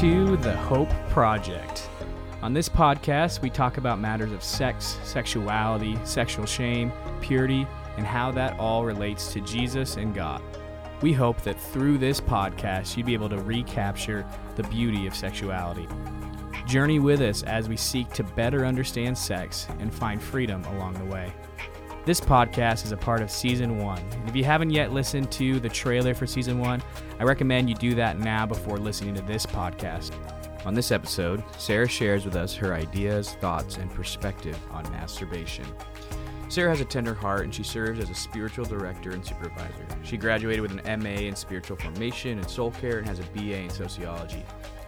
to the Hope Project. On this podcast, we talk about matters of sex, sexuality, sexual shame, purity, and how that all relates to Jesus and God. We hope that through this podcast, you'd be able to recapture the beauty of sexuality. Journey with us as we seek to better understand sex and find freedom along the way. This podcast is a part of season one. And if you haven't yet listened to the trailer for season one, I recommend you do that now before listening to this podcast. On this episode, Sarah shares with us her ideas, thoughts, and perspective on masturbation. Sarah has a tender heart and she serves as a spiritual director and supervisor. She graduated with an MA in spiritual formation and soul care and has a BA in sociology.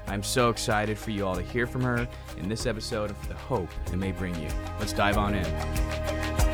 I'm so excited for you all to hear from her in this episode and for the hope it may bring you. Let's dive on in.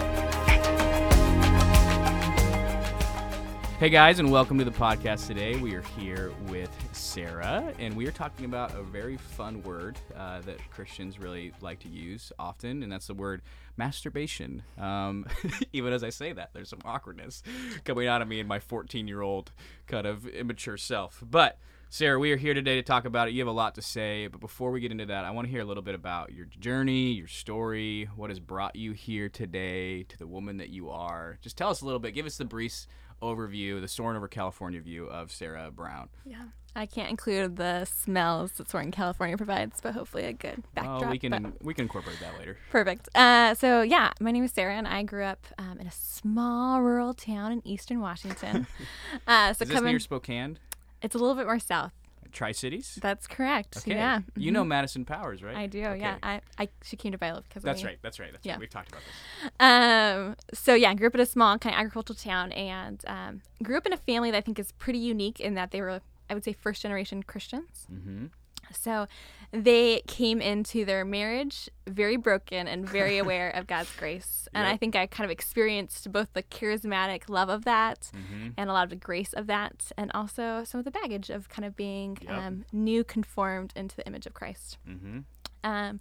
Hey guys, and welcome to the podcast today. We are here with Sarah, and we are talking about a very fun word uh, that Christians really like to use often, and that's the word masturbation. Um, even as I say that, there's some awkwardness coming out of me and my 14 year old kind of immature self. But Sarah, we are here today to talk about it. You have a lot to say, but before we get into that, I want to hear a little bit about your journey, your story, what has brought you here today to the woman that you are. Just tell us a little bit. Give us the brief overview, the Soaring over California view of Sarah Brown. Yeah. I can't include the smells that Soaring California provides, but hopefully a good backdrop. Well, we can we can incorporate that later. Perfect. Uh, so yeah, my name is Sarah, and I grew up um, in a small rural town in Eastern Washington. uh, so is this near Spokane? It's a little bit more south. Tri Cities. That's correct. Okay. Yeah. You know Madison Powers, right? I do. Okay. Yeah. I, I she came to Biola because that's right. That's right. That's yeah. right. We've talked about this. Um. So yeah, grew up in a small kind of agricultural town, and um, grew up in a family that I think is pretty unique in that they were, I would say, first generation Christians. Mm-hmm. So they came into their marriage very broken and very aware of God's grace. And yep. I think I kind of experienced both the charismatic love of that mm-hmm. and a lot of the grace of that, and also some of the baggage of kind of being yep. um, new conformed into the image of Christ. Mm-hmm. Um,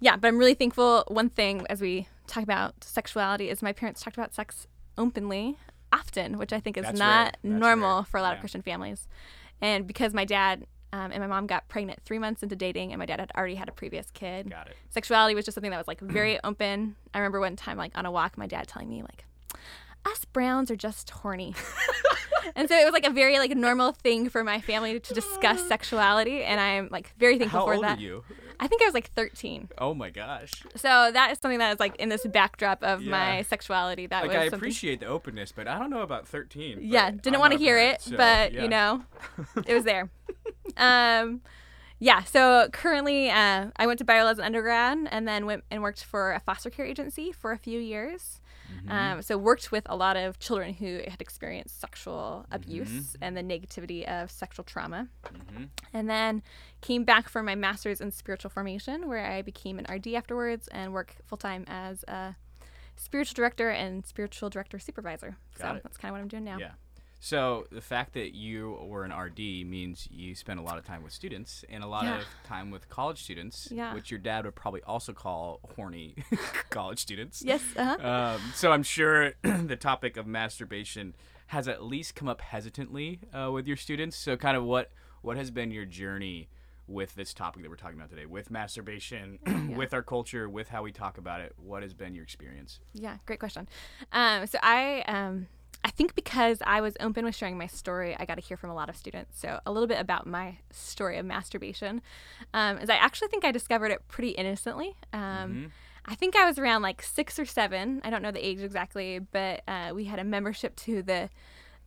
yeah, but I'm really thankful. One thing as we talk about sexuality is my parents talked about sex openly often, which I think is That's not normal rare. for a lot yeah. of Christian families. And because my dad um, and my mom got pregnant three months into dating, and my dad had already had a previous kid. Got it. Sexuality was just something that was like very open. I remember one time, like on a walk, my dad telling me like, "Us Browns are just horny," and so it was like a very like normal thing for my family to discuss sexuality, and I'm like very thankful How for old that. Are you? I think I was like 13. Oh my gosh. So that is something that is like in this backdrop of yeah. my sexuality. That like was I something... appreciate the openness, but I don't know about 13. Yeah, didn't want to hear it, so, but yeah. you know, it was there. um, yeah, so currently uh, I went to Biola as an undergrad and then went and worked for a foster care agency for a few years. Mm-hmm. Um, so worked with a lot of children who had experienced sexual abuse mm-hmm. and the negativity of sexual trauma. Mm-hmm. And then came back for my master's in spiritual formation where I became an RD afterwards and work full time as a spiritual director and spiritual director supervisor. Got so it. that's kind of what I'm doing now. Yeah. So the fact that you were an RD means you spend a lot of time with students and a lot yeah. of time with college students, yeah. which your dad would probably also call horny college students. Yes. Uh-huh. Um, so I'm sure the topic of masturbation has at least come up hesitantly uh, with your students. So kind of what what has been your journey with this topic that we're talking about today, with masturbation, yeah. with our culture, with how we talk about it? What has been your experience? Yeah, great question. Um, so I. Um, I think because I was open with sharing my story, I got to hear from a lot of students. So, a little bit about my story of masturbation um, is I actually think I discovered it pretty innocently. Um, mm-hmm. I think I was around like six or seven. I don't know the age exactly, but uh, we had a membership to the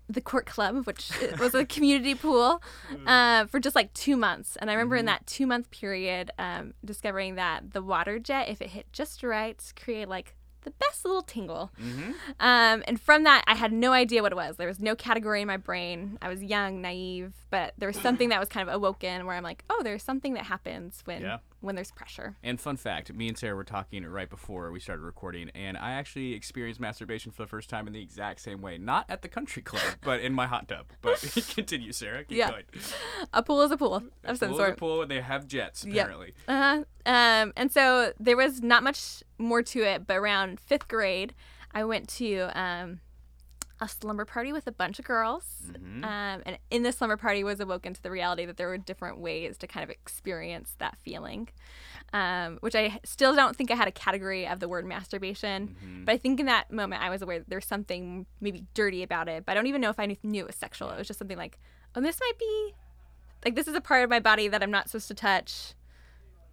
the court club, which was a community pool, mm. uh, for just like two months. And I remember mm-hmm. in that two month period, um, discovering that the water jet, if it hit just right, created like the best little tingle. Mm-hmm. Um, and from that, I had no idea what it was. There was no category in my brain. I was young, naive, but there was something that was kind of awoken where I'm like, oh, there's something that happens when yeah when there's pressure. And fun fact, me and Sarah were talking right before we started recording, and I actually experienced masturbation for the first time in the exact same way. Not at the country club, but in my hot tub. But continue, Sarah. Keep yeah. going. A pool is a pool a of some pool sort. Is a pool. They have jets apparently. Uh-huh. Um, and so there was not much more to it, but around fifth grade, I went to um, a slumber party with a bunch of girls. Mhm. Um, and in this slumber party was awoken to the reality that there were different ways to kind of experience that feeling, um, which I still don't think I had a category of the word masturbation. Mhm. But I think in that moment I was aware that there's something maybe dirty about it. But I don't even know if I knew- it was sexual. It was just something like, oh, this might be like this is a part of my body that I'm not supposed to touch.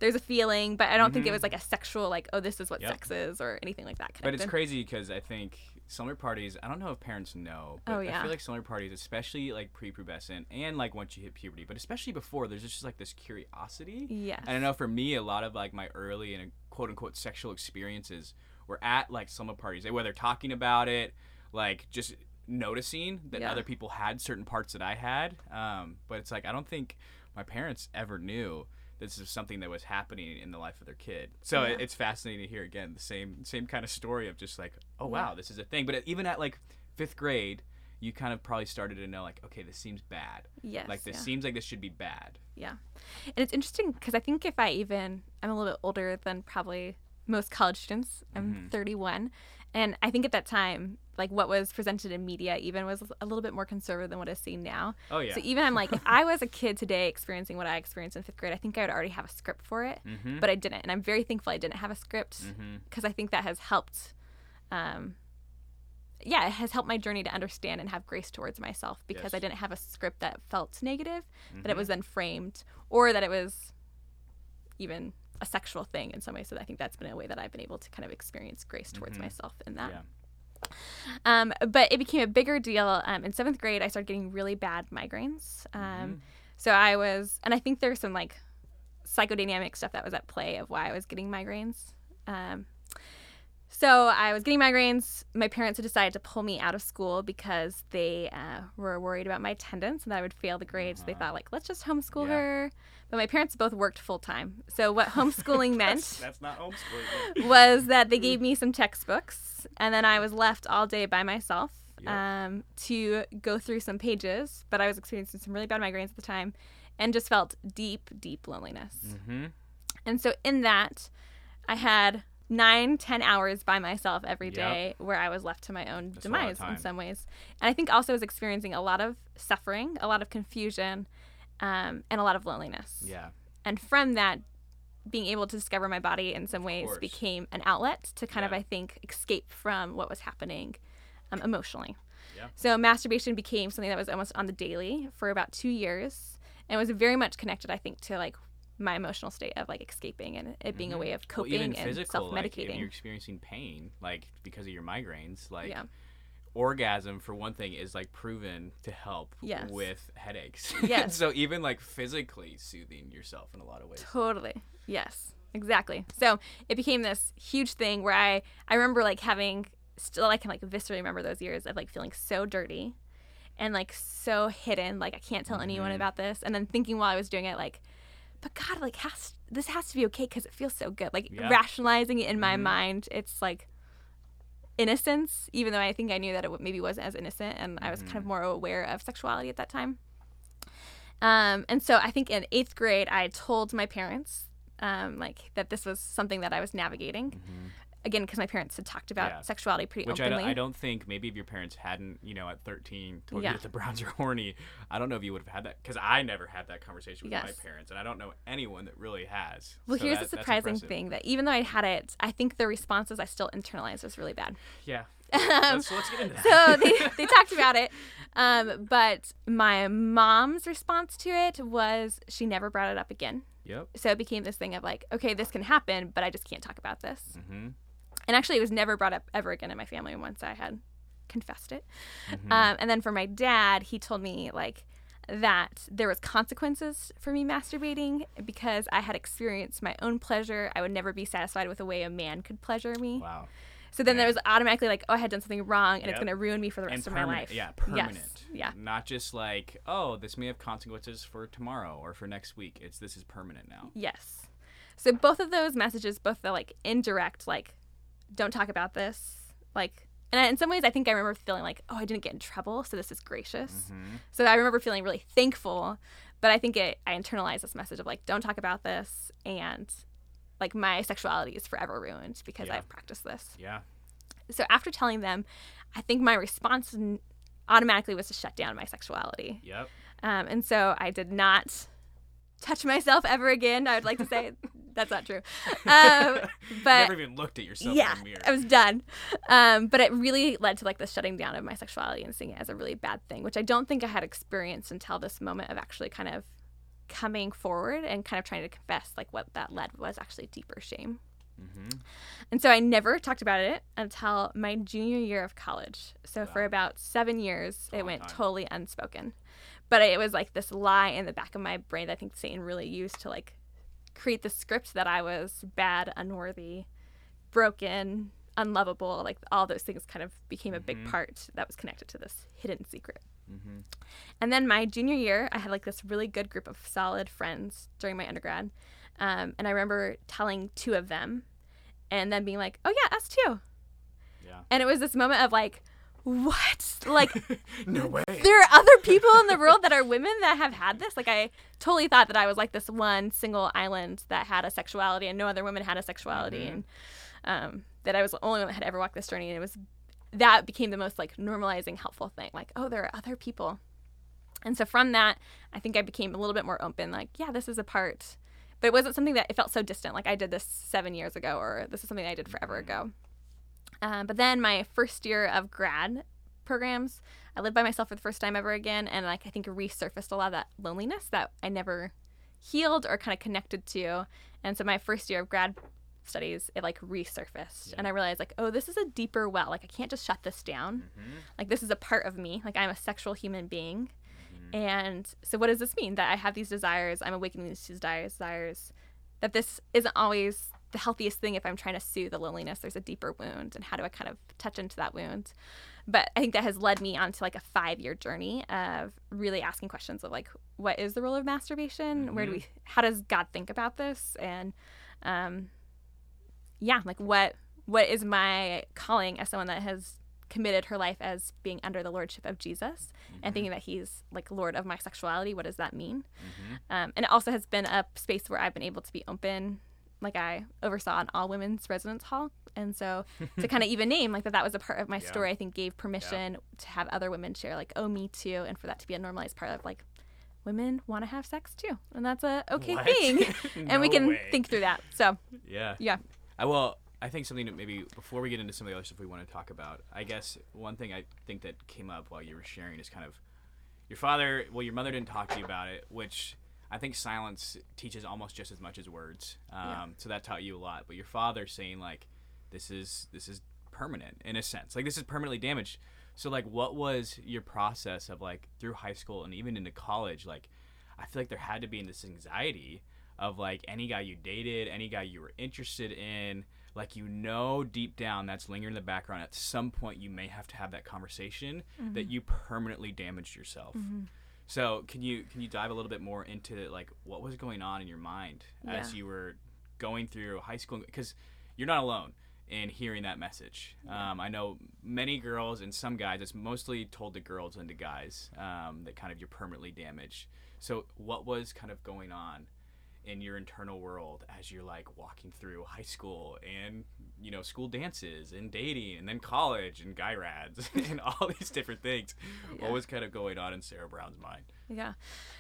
There's a feeling, but I don't think it Mhm. was like a sexual, like, oh, this is what Yep. sex is or anything like that. But it's crazy because I think slumber parties. I don't know if parents know. But Oh, I feel like summer parties, especially like prepubescent and like once you hit puberty, but especially before, there's just like this curiosity. Yes. And I know for me, a lot of like my early and quote unquote sexual experiences were at like summer parties, whether talking about it, like just noticing that Yeah. other people had certain parts that I had. Um, but it's like I don't think my parents ever knew this is something that was happening in the life of their kid. So Yeah. it, it's fascinating to hear again the same same kind of story of just like, oh Yeah. wow, this is a thing. But even at like fifth grade, you kind of probably started to know like, okay, this seems bad. Yes. like this yeah. seems like this should be bad. Yeah. And it's interesting because I think if I even, I'm a little bit older than probably most college students. I'm Mhm. 31. And I think at that time, like what was presented in media even was a little bit more conservative than what is seen now. Oh yeah. So even I'm like, if I was a kid today experiencing what I experienced in fifth grade, I think I would already have a script for it. mm-hmm. But I didn't. And I'm very thankful I didn't have a script mm-hmm. because I think that has helped. Um, yeah, it has helped my journey to understand and have grace towards myself because I didn't have a script that felt negative, but Mhm. it was then framed, or that it was even a sexual thing in some way. So I think that's been a way that I've been able to kind of experience grace towards Mhm. myself in that. Yeah. Um, but it became a bigger deal. Um, in seventh grade, I started getting really bad migraines. Um, Mhm. So I was, and I think there's some like psychodynamic stuff that was at play of why I was getting migraines. Um, so I was getting migraines. My parents had decided to pull me out of school because they uh, were worried about my attendance and that I would fail the grades. They Uh-huh. thought like, let's just homeschool Yeah. her. But my parents both worked full time. So what homeschooling That's, meant that's not homeschooling. was that they gave me some textbooks and then I was left all day by myself Yep. um, to go through some pages. But I was experiencing some really bad migraines at the time and just felt deep, deep loneliness. mm-hmm. And so in that, I had nine, ten hours by myself every day Yep. where I was left to my own That's a lot of demise in some ways. And I think also was experiencing a lot of suffering, a lot of confusion, um, and a lot of loneliness. Yeah. And from that, being able to discover my body in some ways became an outlet to kind of, I think, escape from what was happening um, emotionally. Yeah. So masturbation became something that was almost on the daily for about two years, and was very much connected, I think, to like my emotional state of like escaping and it being a Mhm. way of Well, coping even and physical, like if self-medicating. you're experiencing pain, like because of your migraines, like Yeah. Orgasm for one thing is like proven to help Yes. with headaches. Yes. so even like physically soothing yourself in a lot of ways. Totally. Yes. Exactly. So it became this huge thing where I I remember like having still I can like viscerally remember those years of like feeling so dirty and like so hidden like I can't tell anyone Mhm. about this and then thinking while I was doing it like but God like has this has to be okay because it feels so good like Yeah. rationalizing it in my Mhm. mind it's like innocence even though I think I knew that it maybe wasn't as innocent and I was kind of Mhm. more aware of sexuality at that time um, and so I think in eighth grade, I told my parents um, like that this was something that I was navigating. Mhm. Again, because my parents had talked about Yeah. sexuality pretty Which I openly. don't, I don't think maybe if your parents hadn't, you know, at 13 told Yeah. you that the Browns are horny, I don't know if you would have had that because I never had that conversation with Yes. my parents, and I don't know anyone that really has. well, So here's that- the surprising thing that even though I had it, I think the responses I still internalized was really bad. Yeah. Um, let's, let's get into that. so they, they talked about it. Um, but my mom's response to it was she never brought it up again. Yep. So it became this thing of like, okay, this can happen, but I just can't talk about this. Mm-hmm. And actually, it was never brought up ever again in my family once I had confessed it. Mhm. Um, and then for my dad, he told me like that there was consequences for me masturbating because I had experienced my own pleasure. I would never be satisfied with the way a man could pleasure me. Wow. So then there was automatically like, oh, I had done something wrong, and it's going to ruin me for the rest of my life. Yeah, Yes. permanent. Yeah. Not just like, oh, this may have consequences for tomorrow or for next week. It's this is permanent now. Yes. So both of those messages, both the like indirect, like, don't talk about this, like, and I- in some ways, I think I remember feeling like, oh, I didn't get in trouble, so this is gracious. Mm-hmm. So I remember feeling really thankful, but I think it, I internalized this message of like, don't talk about this, and like my sexuality is forever ruined because Yeah. I've practiced this. Yeah. So after telling them, I think my response automatically was to shut down my sexuality. Yep. Um, and so I did not touch myself ever again. I would like to say that's not true. Um, but never even looked at yourself yeah, in the mirror. I was done. Um, but it really led to like the shutting down of my sexuality and seeing it as a really bad thing, which I don't think I had experienced until this moment of actually kind of coming forward and kind of trying to confess like what that led was actually deeper shame. Mm-hmm. And so I never talked about it until my junior year of college. So for about seven years, it went time. totally unspoken. But it was like this lie in the back of my brain that I think Satan really used to like create the script that I was bad, unworthy, broken, unlovable. Like all those things kind of became a big Mhm. part that was connected to this hidden secret. Mm-hmm. And then my junior year, I had like this really good group of solid friends during my undergrad. Um, and I remember telling two of them and then being like, oh, yeah, us too. Yeah. And it was this moment of like, what? Like, no way. there are other people in the world that are women that have had this. Like, I totally thought that I was like this one single island that had a sexuality and no other women had a sexuality. Mhm. And um, that I was the only one that had ever walked this journey. And it was that became the most like normalizing, helpful thing. Like, oh, there are other people. And so from that, I think I became a little bit more open. Like, yeah, this is a part. But it wasn't something that it felt so distant. Like I did this seven years ago, or this is something I did forever ago. Um, but then my first year of grad programs, I lived by myself for the first time ever again, and like I think resurfaced a lot of that loneliness that I never healed or kind of connected to. And so my first year of grad studies, it like resurfaced, Yeah. and I realized like, oh, this is a deeper well. Like I can't just shut this down. Mm-hmm. Like this is a part of me. Like I'm a sexual human being. Mm-hmm. And so what does this mean? That I have these desires, I'm awakening these desires, desires that this isn't always the healthiest thing if I'm trying to soothe the loneliness. There's a deeper wound and how do I kind of touch into that wound? But I think that has led me onto like a five year journey of really asking questions of like, what is the role of masturbation? Where do we how does God think about this? And um yeah, like what what is my calling as someone that has committed her life as being under the lordship of Jesus and thinking that he's like lord of my sexuality what does that mean Mm-hmm. um, and it also has been a space where i've been able to be open like i oversaw an all women's residence hall and so to kind of even name like that that was a part of my Yeah. story i think gave permission to have other women share like oh me too and for that to be a normalized part of like women want to have sex too and that's a okay What? thing and we can way. think through that so Yeah. yeah I well, I think something that maybe before we get into some of the other stuff we want to talk about, I guess one thing I think that came up while you were sharing is kind of your father. Well, your mother didn't talk to you about it, which I think silence teaches almost just as much as words. Um, Yeah. So that taught you a lot. But your father saying like, "This is this is permanent in a sense. Like this is permanently damaged." So like, what was your process of like through high school and even into college? Like, I feel like there had to be this anxiety of like any guy you dated, any guy you were interested in, like you know deep down that's lingering in the background. At some point, you may have to have that conversation that you permanently damaged yourself. So can you can you dive a little bit more into like what was going on in your mind as you were going through high school? Because you're not alone in hearing that message. Um, I know many girls and some guys. It's mostly told to girls and to guys um, that kind of you're permanently damaged. So what was kind of going on in your internal world as you're like walking through high school and you know school dances and dating and then college and guy rads and all these different things Yeah. what was kind of going on in sarah brown's mind yeah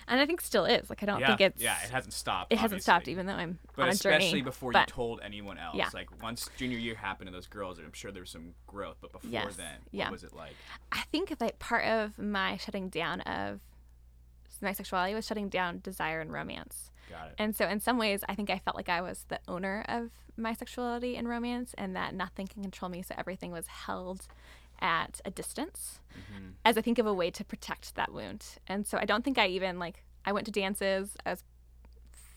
and i think still is like i don't yeah think it's yeah it hasn't stopped it hasn't stopped even though i'm but on especially journey before but you told anyone else Yeah. like once junior year happened to those girls i'm sure there was some growth but before Yes. then what Yeah. was it like I think that part of my shutting down of my sexuality was shutting down desire and romance. Got it And so, in some ways, I think I felt like I was the owner of my sexuality and romance, and that nothing can control me. So, everything was held at a distance hmm as I think of a way to protect that wound. And so, I don't think I even like, I went to dances. I was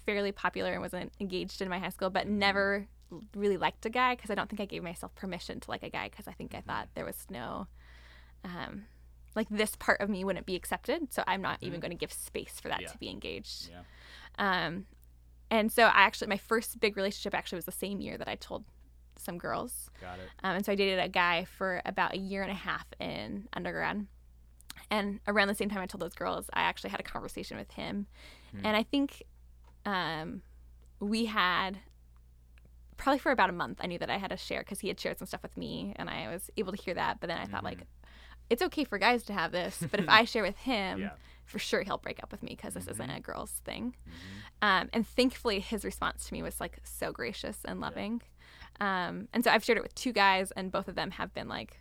fairly popular and wasn't engaged in my high school, but never really liked a guy because I don't think I gave myself permission to like a guy because I think I thought there was no, um, like this part of me wouldn't be accepted. So I'm not even going to give space for that Yeah. to be engaged. yeah Um, and so I actually, my first big relationship actually was the same year that I told some girls. got it Um, and so I dated a guy for about a year and a half in undergrad. And around the same time I told those girls, I actually had a conversation with him. Hmm. And I think um, we had probably for about a month, I knew that I had to share because he had shared some stuff with me, and I was able to hear that. But then I thought like, it's okay for guys to have this, but if I share with him, Yeah. For sure he'll break up with me because this isn't a girl's thing. Um, and thankfully, his response to me was like so gracious and loving. Um, and so I've shared it with two guys, and both of them have been like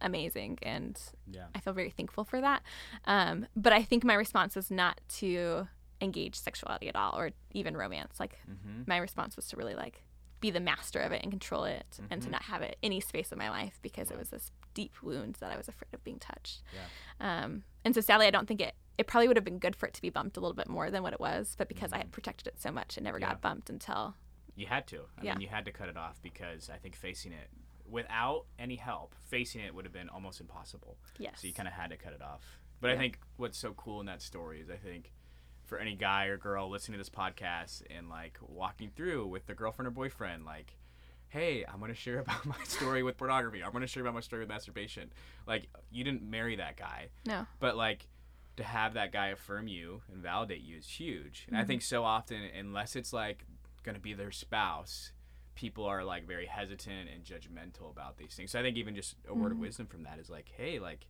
amazing, and Yeah. I feel very thankful for that. Um, but I think my response was not to engage sexuality at all, or even romance. Like Mm-hmm. my response was to really like be the master of it and control it, and to Mm-hmm. not have it any space in my life because it was this deep wound that I was afraid of being touched. Yeah. Um, and so sadly, I don't think it. It probably would have been good for it to be bumped a little bit more than what it was, but because I had protected it so much, it never Mm-hmm. Yeah. got bumped until You had to. I Yeah. mean, you had to cut it off because I think facing it without any help, facing it would have been almost impossible. yes. So you kind of had to cut it off. But I think what's so cool in that story is I think for any guy or girl listening to this podcast and like walking through with their girlfriend or boyfriend, like, hey, I'm gonna share about my story with pornography. I'm gonna share about my story with masturbation. Like, you didn't marry that guy, no. but like to have that guy affirm you and validate you is huge. And I mm-hmm. think so often, unless it's like going to be their spouse, people are like very hesitant and judgmental about these things. So I think even just a word of mm-hmm. wisdom from that is like, hey, like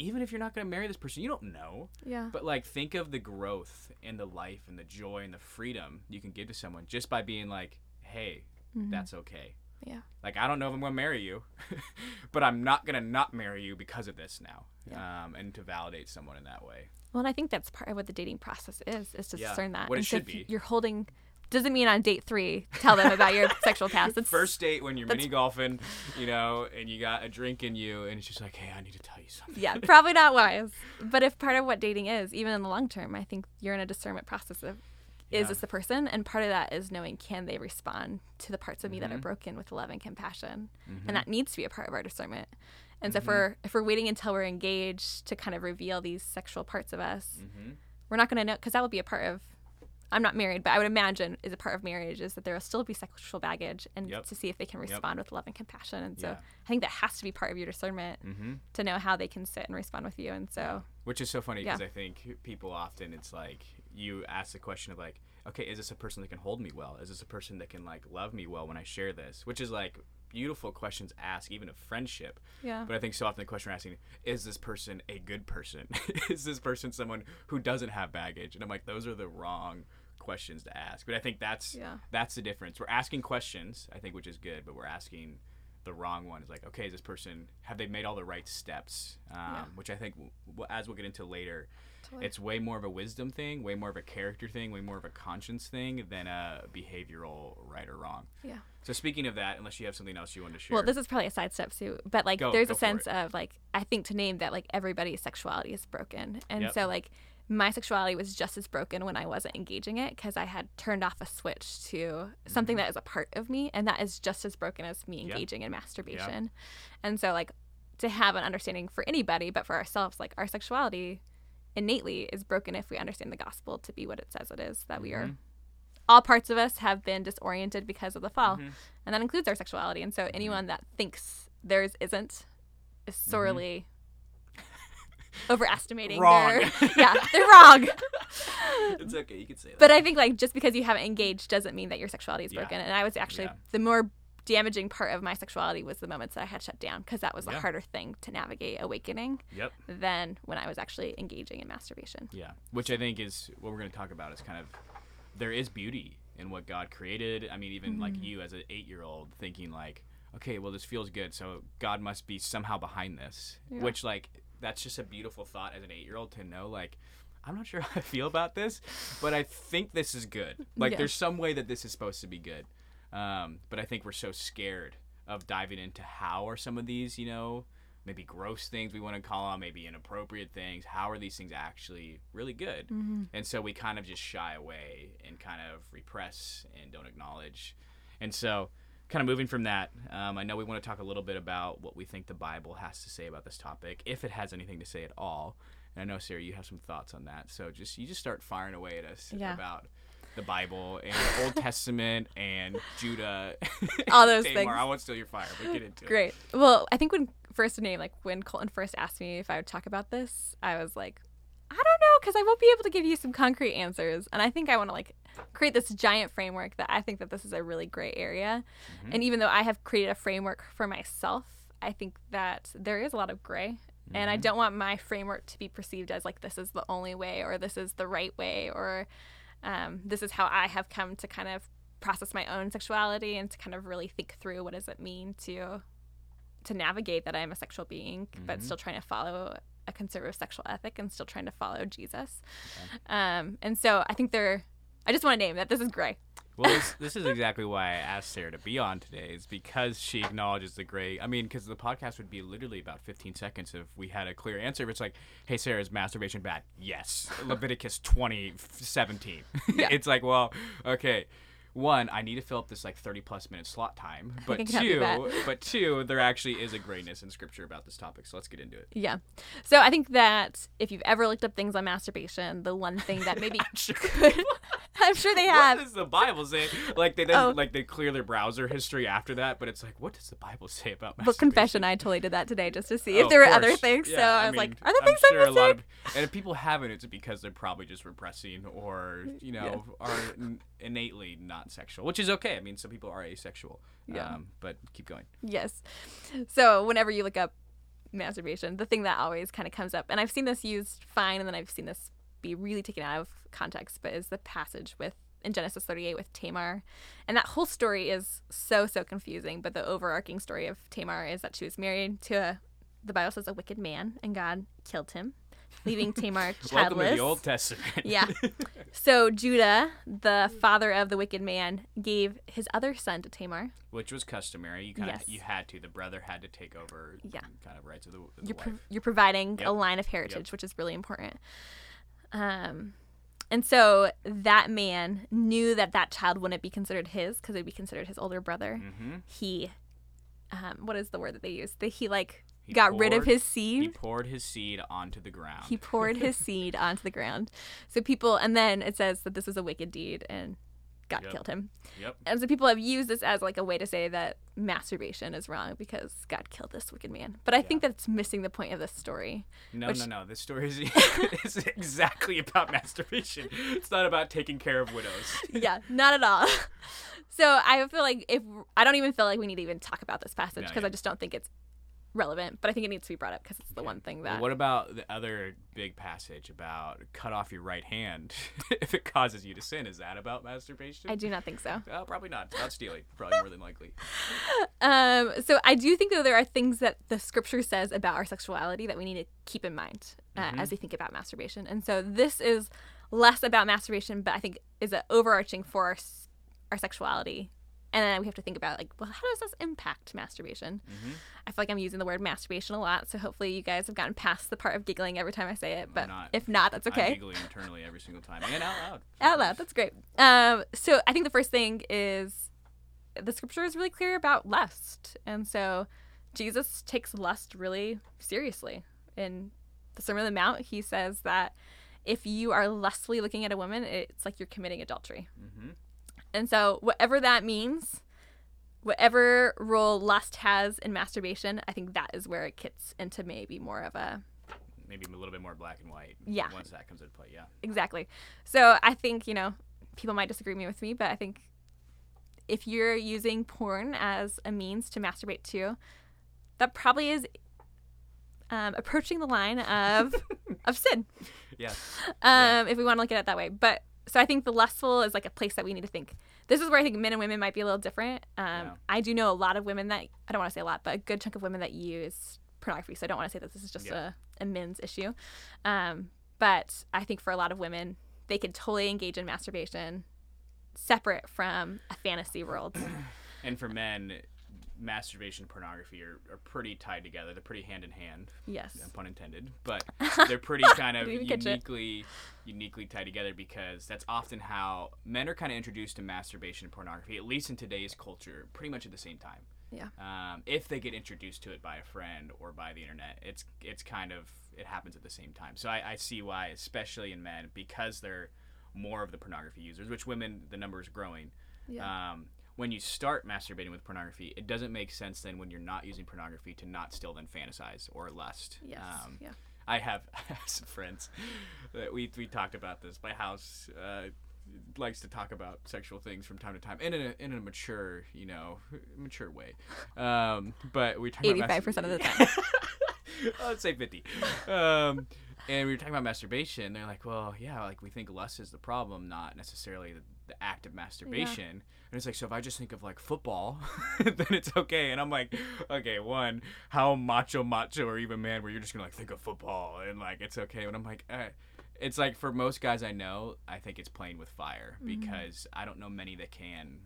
even if you're not going to marry this person, you don't know. Yeah. But like think of the growth and the life and the joy and the freedom you can give to someone just by being like, hey, that's okay. Yeah. Like I don't know if I'm gonna marry you, but I'm not gonna not marry you because of this now. Yeah. Um, and to validate someone in that way. Well, and I think that's part of what the dating process is, is to Yeah, discern that. what it so should be. You're holding doesn't mean on date three tell them about your sexual past. It's First date when you're that's- mini golfing, you know, and you got a drink in you, and it's just like, hey, I need to tell you something. yeah, probably not wise. But if part of what dating is, even in the long term, I think you're in a discernment process of is Yeah. this the person? And part of that is knowing can they respond to the parts of me Mm-hmm. that are broken with love and compassion. And that needs to be a part of our discernment. And so if we're if we're waiting until we're engaged to kind of reveal these sexual parts of us, Mm-hmm. we're not going to know because that will be a part of I'm not married, but I would imagine is a part of marriage is that there will still be sexual baggage and Yep. to see if they can respond with love and compassion. And so Yeah. I think that has to be part of your discernment Mm-hmm. to know how they can sit and respond with you. And so Which is so funny because Yeah. I think people often it's like you ask the question of like, okay, is this a person that can hold me well? Is this a person that can like love me well when I share this? Which is like beautiful questions asked, even of friendship. yeah. But I think so often the question we're asking is this person a good person? is this person someone who doesn't have baggage? And I'm like, those are the wrong questions to ask. But I think that's Yeah. that's the difference. We're asking questions, I think, which is good, but we're asking the wrong one. Is like, okay, is this person have they made all the right steps? Um, Yeah. Which I think, as we'll get into later, Totally. it's way more of a wisdom thing, way more of a character thing, way more of a conscience thing than a behavioral right or wrong. Yeah. So speaking of that, unless you have something else you want to share. Well, this is probably a sidestep too, but like Go- there's go a sense it. of like I think to name that like everybody's sexuality is broken, and Yep. so like my sexuality was just as broken when I wasn't engaging it because I had turned off a switch to something that is a part of me, and that is just as broken as me Mm-hmm. Yep. engaging in masturbation, and so like to have an understanding for anybody, but for ourselves, like our sexuality innately is broken if we understand the gospel to be what it says it is that we are Mhm. all parts of us have been disoriented because of the fall Mhm. and that includes our sexuality and so anyone that thinks theirs isn't is sorely overestimating Wrong. their yeah they're wrong it's okay, you can say that. but i think like just because you haven't engaged doesn't mean that your sexuality is Yeah. broken and i was actually Yeah. the more damaging part of my sexuality was the moments that i had shut down because that was a harder thing to navigate awakening yep. than when i was actually engaging in masturbation Yeah, which I think is what we're going to talk about. Is kind of there is beauty in what God created. I mean, even like mm-hmm. you as an eight-year-old thinking like, okay, well this feels good, so God must be somehow behind this. Yeah. Which like that's just a beautiful thought as an eight-year-old to know like. I'm not sure how I feel about this, but I think this is good. Like, Yeah. there's some way that this is supposed to be good. Um, but I think we're so scared of diving into how are some of these, you know, maybe gross things we want to call them, maybe inappropriate things. How are these things actually really good? Mm-hmm. And so we kind of just shy away and kind of repress and don't acknowledge. And so, kind of moving from that, um, I know we want to talk a little bit about what we think the Bible has to say about this topic, if it has anything to say at all. And I know Sarah, you have some thoughts on that. So just you just start firing away at us Yeah. about the Bible and the Old Testament and Judah. All those Tamar. things. I won't steal your fire, but get into it. Great. Well, I think when first name like when Colton first asked me if I would talk about this, I was like, know because I won't be able to give you some concrete answers, and I think I want to like create this giant framework that I think that this is a really gray area. Mm-hmm. And even though I have created a framework for myself, I think that there is a lot of gray. And I Mm-hmm. don't want my framework to be perceived as like this is the only way or this is the right way or um, this is how I have come to kind of process my own sexuality and to kind of really think through what does it mean to to navigate that I'm a sexual being, but Mhm. still trying to follow a conservative sexual ethic and still trying to follow Jesus. Um, and so I think they're. I just want to name that this is gray. Well, this, this is exactly why I asked Sarah to be on today, is because she acknowledges the gray. I mean, because the podcast would be literally about 15 seconds if we had a clear answer. If it's like, hey, Sarah, is masturbation bad? Yes. Leviticus 20, 17. Yeah. it's like, well, okay. One, I need to fill up this like 30 plus minute slot time. But I can help you two, but two, there actually is a grayness in scripture about this topic. So let's get into it. Yeah. So I think that if you've ever looked up things on masturbation, the one thing that maybe could, I'm sure they have. What does the Bible say? Like they then, Oh. like they clear their browser history after that, but it's like, what does the Bible say about Book masturbation? confession, I totally did that today just to see Oh, if there were other things. so Yeah, I was like, are there I'm things sure I'm a lot missing? of, and if people haven't, it's because they're probably just repressing or you know are n- innately not sexual, which is okay. I mean, some people are asexual. Yeah. Um, but keep going. Yes. So whenever you look up masturbation, the thing that always kind of comes up, and I've seen this used fine, and then I've seen this be really taken out of context, but is the passage with in Genesis 38 with Tamar, and that whole story is so so confusing. But the overarching story of Tamar is that she was married to a, the Bible says a wicked man, and God killed him, leaving Tamar childless. Welcome to the Old Testament. Yeah. So Judah, the father of the wicked man, gave his other son to Tamar. which was customary. You kind of Yes. you had to. The brother had to take over. Yeah. Kind of rights of the, of the you're, pro- you're providing Yep. a line of heritage, which is really important. Um, and so that man knew that that child wouldn't be considered his because it would be considered his older brother. mm-hmm. He, um, what is the word that they use? That he like He got rid of his seed. He poured his seed onto the ground. He poured his seed onto the ground. So people, and then it says that this was a wicked deed and God Yep. killed him. Yep. And so people have used this as like a way to say that masturbation is wrong because God killed this wicked man. But I think that's missing the point of this story. No, Which- no, no. This story is, is exactly about masturbation. It's not about taking care of widows. yeah, not at all. So I feel like if I don't even feel like we need to even talk about this passage No, because yeah. I just don't think it's relevant. But I think it needs to be brought up because it's the one thing Well, that what about the other big passage about cut off your right hand if it causes you to sin? Is that about masturbation? I do not think so. Uh, probably not. It's about stealing. Probably more than likely. Um, so I do think though there are things that the scripture says about our sexuality that we need to keep in mind uh, Mm-hmm. as we think about masturbation. And so this is less about masturbation, but I think is an overarching for our, our sexuality. And then we have to think about like, well, how does this impact masturbation? Mhm. I feel like I'm using the word masturbation a lot, so hopefully you guys have gotten past the part of giggling every time I say it. But not. if not, that's I'm okay. giggling internally every single time and out loud. Out loud, that's great. Um, so I think the first thing is the scripture is really clear about lust, and so Jesus takes lust really seriously. In the Sermon on the Mount, he says that if you are lustfully looking at a woman, it's like you're committing adultery. hmm And so, whatever that means, whatever role lust has in masturbation, I think that is where it gets into maybe more of a Maybe a little bit more black and white. Yeah. Once that comes into play, yeah. exactly. So I think you know people might disagree with me, but I think if you're using porn as a means to masturbate to, that probably is um, approaching the line of of sin. Yeah. Um, if we want to look at it that way. But so I think the lustful is like a place that we need to think. This is where I think men and women might be a little different. Um, Yeah. I do know a lot of women that I don't want to say a lot, but a good chunk of women that use pornography. So I don't want to say that this is just Yeah. a, a men's issue. Um, but I think for a lot of women, they could totally engage in masturbation separate from a fantasy world. And for men, masturbation and pornography are, are pretty tied together. They're pretty hand in hand. yes. no pun intended, but they're pretty kind of Didn't even catch it. uniquely uniquely tied together because that's often how men are kind of introduced to masturbation and pornography, at least in today's culture, pretty much at the same time. Yeah. Um, if they get introduced to it by a friend or by the internet, it's it's kind of it happens at the same time. So I, I see why, especially in men, because they're more of the pornography users, which women the number is growing. Yeah. Um, when you start masturbating with pornography, it doesn't make sense then when you're not using pornography to not still then fantasize or lust. yes. Um, yeah. I have, some friends that we we talked about this. My house uh, likes to talk about sexual things from time to time in a in a mature, you know, mature way. Um, but we talk about Eighty-five mas- percent of the time. Let's say 50. Um, and we were talking about masturbation. They're like, well, yeah, like we think lust is the problem, not necessarily the, the act of masturbation. And it's like, so if I just think of like football, then it's okay. And I'm like, okay, one, how macho, macho, or even man, where you're just gonna like think of football and like it's okay. And I'm like, eh. it's like for most guys I know, I think it's playing with fire because I don't know many that can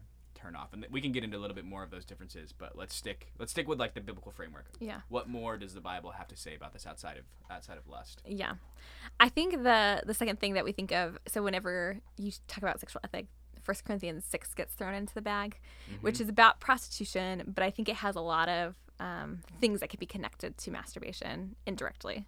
turn off. And we can get into a little bit more of those differences, but let's stick let's stick with like the biblical framework yeah. what more does the Bible have to say about this outside of outside of lust? Yeah. I think the the second thing that we think of so whenever you talk about sexual ethic, First Corinthians six gets thrown into the bag, which is about prostitution, but I think it has a lot of um, things that could be connected to masturbation indirectly.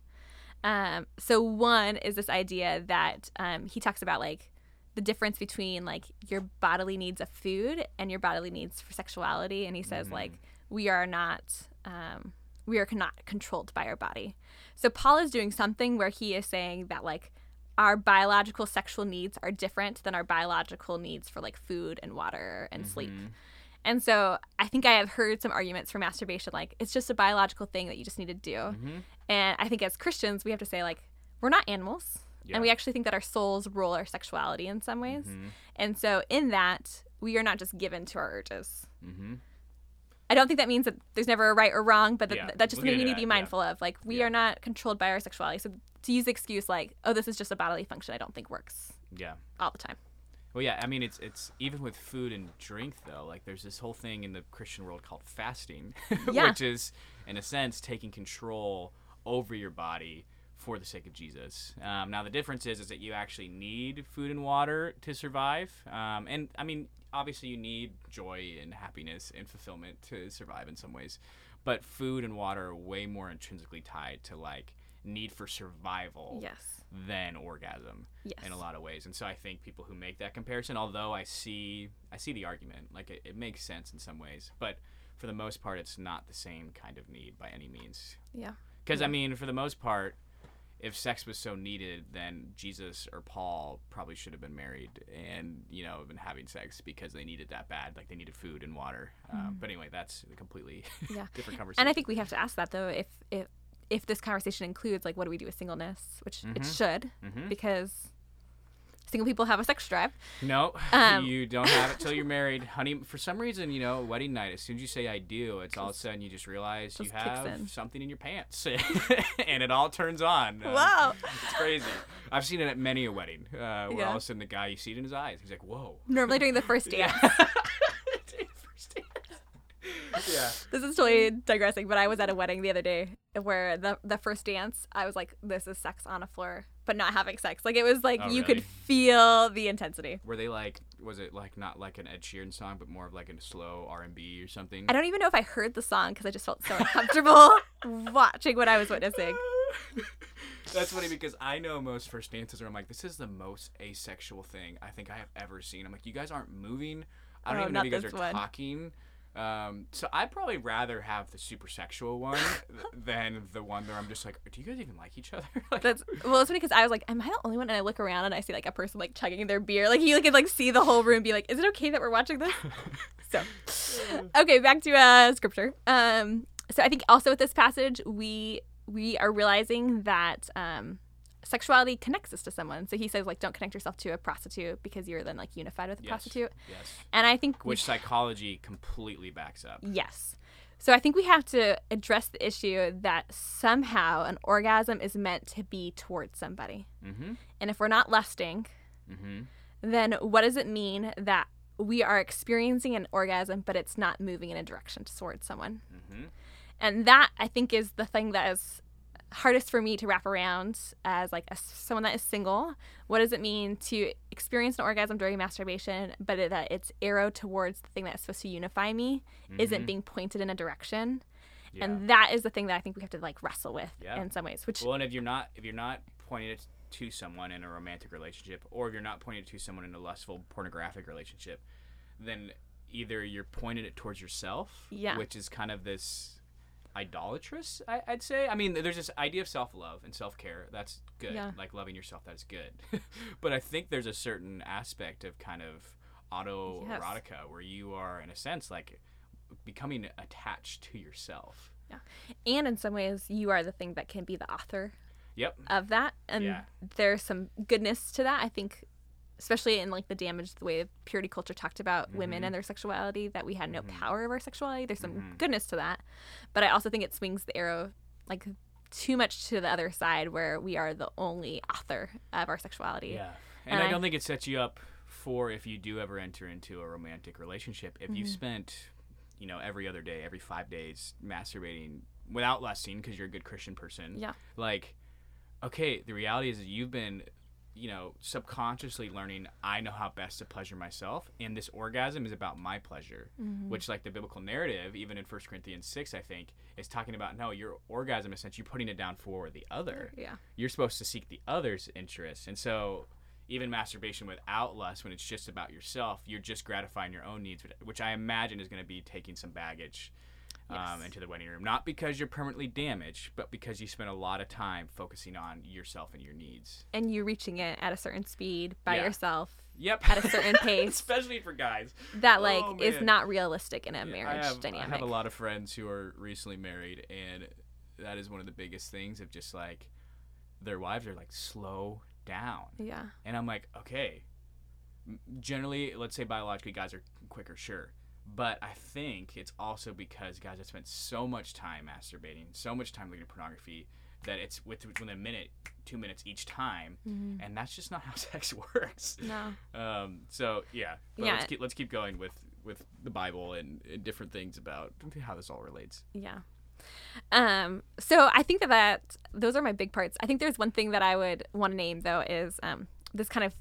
Um, so one is this idea that um, he talks about like the difference between like your bodily needs of food and your bodily needs for sexuality, and he says like we are not um, we are not controlled by our body. So Paul is doing something where he is saying that like our biological sexual needs are different than our biological needs for like food and water and sleep. And so I think I have heard some arguments for masturbation like it's just a biological thing that you just need to do. Mm-hmm. And I think as Christians we have to say like we're not animals. Yeah. And we actually think that our souls rule our sexuality in some ways. Mm-hmm. And so in that we are not just given to our urges. Mm-hmm. I don't think that means that there's never a right or wrong, but that, Yeah, that's just we'll something we need to be that, yeah. mindful of. Like, we are not controlled by our sexuality. So, to use the excuse like, oh, this is just a bodily function, I don't think works Yeah. all the time. Well, yeah. I mean, it's it's even with food and drink though. Like, there's this whole thing in the Christian world called fasting, Yeah. which is in a sense taking control over your body for the sake of Jesus. Um, now, the difference is is that you actually need food and water to survive. Um, and I mean, obviously, you need joy and happiness and fulfillment to survive in some ways. But food and water are way more intrinsically tied to like need for survival Yes. than orgasm Yes. in a lot of ways. And so I think people who make that comparison, although I see I see the argument, like it, it makes sense in some ways, but for the most part it's not the same kind of need by any means. Yeah. Because I mean, for the most part, if sex was so needed, then Jesus or Paul probably should have been married and you know been having sex because they needed that bad, like they needed food and water. Um, but anyway, that's a completely Mm. Yeah. different conversation. And I think we have to ask that, though, if, if, if this conversation includes, like, what do we do with singleness, which it should, Mhm. because single people have a sex drive. No, Um, you don't have it till you're married, honey. For some reason, you know, wedding night. As soon as you say "I do," it's all of a sudden you just realize you Just kicks have in. something in your pants, and it all turns on. Um, Wow. it's crazy. I've seen it at many a wedding, uh, where Yeah. all of a sudden the guy you see it in his eyes. He's like, "Whoa." Normally during the first dance. First dance. yeah. This is totally digressing, but I was at a wedding the other day where the the first dance, I was like, "This is sex on a floor, but not having sex." Like it was like Oh, you really? could feel the intensity. Were they like? Was it like not like an Ed Sheeran song, but more of like a slow R and B or something? I don't even know if I heard the song because I just felt so uncomfortable watching what I was witnessing. That's funny because I know most first dances where I'm like, this is the most asexual thing I think I have ever seen. I'm like, you guys aren't moving. I don't Oh, even know if you guys are one. talking. Um, so I'd probably rather have the super sexual one than the one where I'm just like, do you guys even like each other? like, That's well, it's funny because I was like, "Am I the only one?" And I look around and I see like a person like chugging their beer. Like you could like see the whole room, be like, "Is it okay that we're watching this?" so, okay, back to uh, scripture. Um, so I think also with this passage, we we are realizing that um, sexuality connects us to someone. So he says like, "Don't connect yourself to a prostitute because you're then like unified with a Yes. prostitute." yes. And I think we Which psychology completely backs up. Yes. So I think we have to address the issue that somehow an orgasm is meant to be towards somebody. Mm-hmm. And if we're not lusting, Mm-hmm. then what does it mean that we are experiencing an orgasm, but it's not moving in a direction towards someone? Mm-hmm. And that I think is the thing that is hardest for me to wrap around as like a, someone that is single. What does it mean to experience an orgasm during masturbation, but it, that it's arrow towards the thing that's supposed to unify me isn't mm-hmm. being pointed in a direction? Yeah. And that is the thing that I think we have to like wrestle with Yeah. in some ways. Which Well, and if you're not if you're not pointing it to someone in a romantic relationship, or if you're not pointing it to someone in a lustful pornographic relationship, then either you're pointing it towards yourself, Yeah. which is kind of this idolatrous. I, would say. I mean, there's this idea of self love and self care. That's good. Yeah. Like loving yourself. That's good. but I think there's a certain aspect of kind of autoerotica yes. where you are, in a sense, like becoming attached to yourself. Yeah, and in some ways, you are the thing that can be the author. Yep. Of that, and yeah. there's some goodness to that. I think especially in like the damage the way purity culture talked about mm-hmm. women and their sexuality that we had no mm-hmm. power over our sexuality there's some mm-hmm. goodness to that but i also think it swings the arrow like too much to the other side where we are the only author of our sexuality yeah and, and I, I, don't think it sets you up for if you do ever enter into a romantic relationship if you mm-hmm. spent you know every other day every five days masturbating without lusting because you're a good christian person yeah like okay the reality is that you've been you know, subconsciously learning I know how best to pleasure myself, and this orgasm is about my pleasure, mm-hmm. which, like the biblical narrative, even in First Corinthians 6, I think, is talking about no, your orgasm is essentially putting it down for the other. Yeah. You're supposed to seek the other's interest. And so, even masturbation without lust, when it's just about yourself, you're just gratifying your own needs, which I imagine is going to be taking some baggage um, yes. into the wedding room. Not because you're permanently damaged, but because you spent a lot of time focusing on yourself and your needs. And you're reaching it at a certain speed by yeah. yourself. Yep. At a certain pace. Especially for guys. That like oh, is not realistic in a yeah, marriage I have, dynamic. I have a lot of friends who are recently married and that is one of the biggest things of just like their wives are like slow down. Yeah. And I'm like, okay. Generally, let's say biologically guys are quicker, sure but I think it's also because guys have spent so much time masturbating, so much time looking at pornography, that it's with within a minute, two minutes each time, mm-hmm. and that's just not how sex works. No. Um. So yeah. yeah. Let's keep let's keep going with with the Bible and, and different things about how this all relates. Yeah. Um, so I think that, that those are my big parts. I think there's one thing that I would want to name though is um, this kind of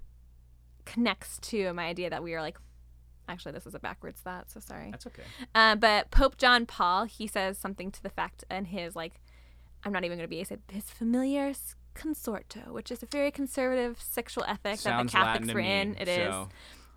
connects to my idea that we are like Actually, this is a backwards thought, so sorry. That's okay. Uh, but Pope John Paul, he says something to the fact in his like, I'm not even going to be. He said his familiaris consortio, which is a very conservative sexual ethic Sounds that the Catholics Latin were me, in. It so. is,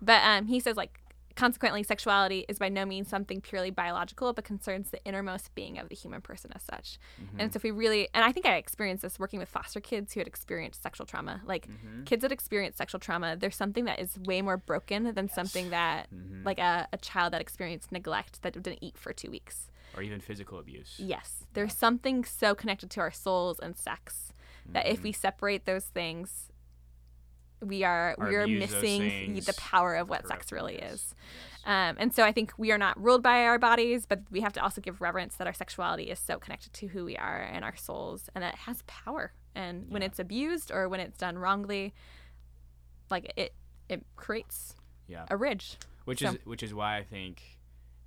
but um, he says like Consequently, sexuality is by no means something purely biological, but concerns the innermost being of the human person as such. Mm-hmm. And so, if we really, and I think I experienced this working with foster kids who had experienced sexual trauma. Like mm-hmm. kids that experience sexual trauma, there's something that is way more broken than yes. something that, mm-hmm. like a, a child that experienced neglect that didn't eat for two weeks. Or even physical abuse. Yes. There's yeah. something so connected to our souls and sex that if we mm-hmm. separate those things, we are we are missing the power of what sex really yes. is. Um, and so I think we are not ruled by our bodies, but we have to also give reverence that our sexuality is so connected to who we are and our souls, and that it has power. And yeah. when it's abused or when it's done wrongly, like it it creates yeah. a ridge. Which so. is which is why I think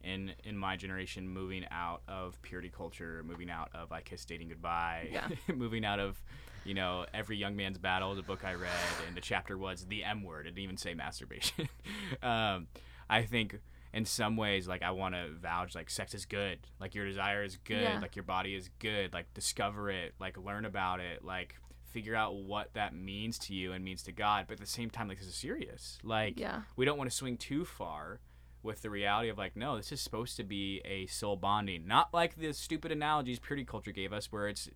in in my generation moving out of purity culture, moving out of I kiss dating goodbye, yeah. moving out of you know, every young man's battle is a book I read, and the chapter was the M word. It didn't even say masturbation. um, I think in some ways, like I want to vouch, like sex is good, like your desire is good, yeah. like your body is good, like discover it, like learn about it, like figure out what that means to you and means to God. But at the same time, like this is serious. Like yeah. we don't want to swing too far with the reality of like, no, this is supposed to be a soul bonding, not like the stupid analogies purity culture gave us, where it's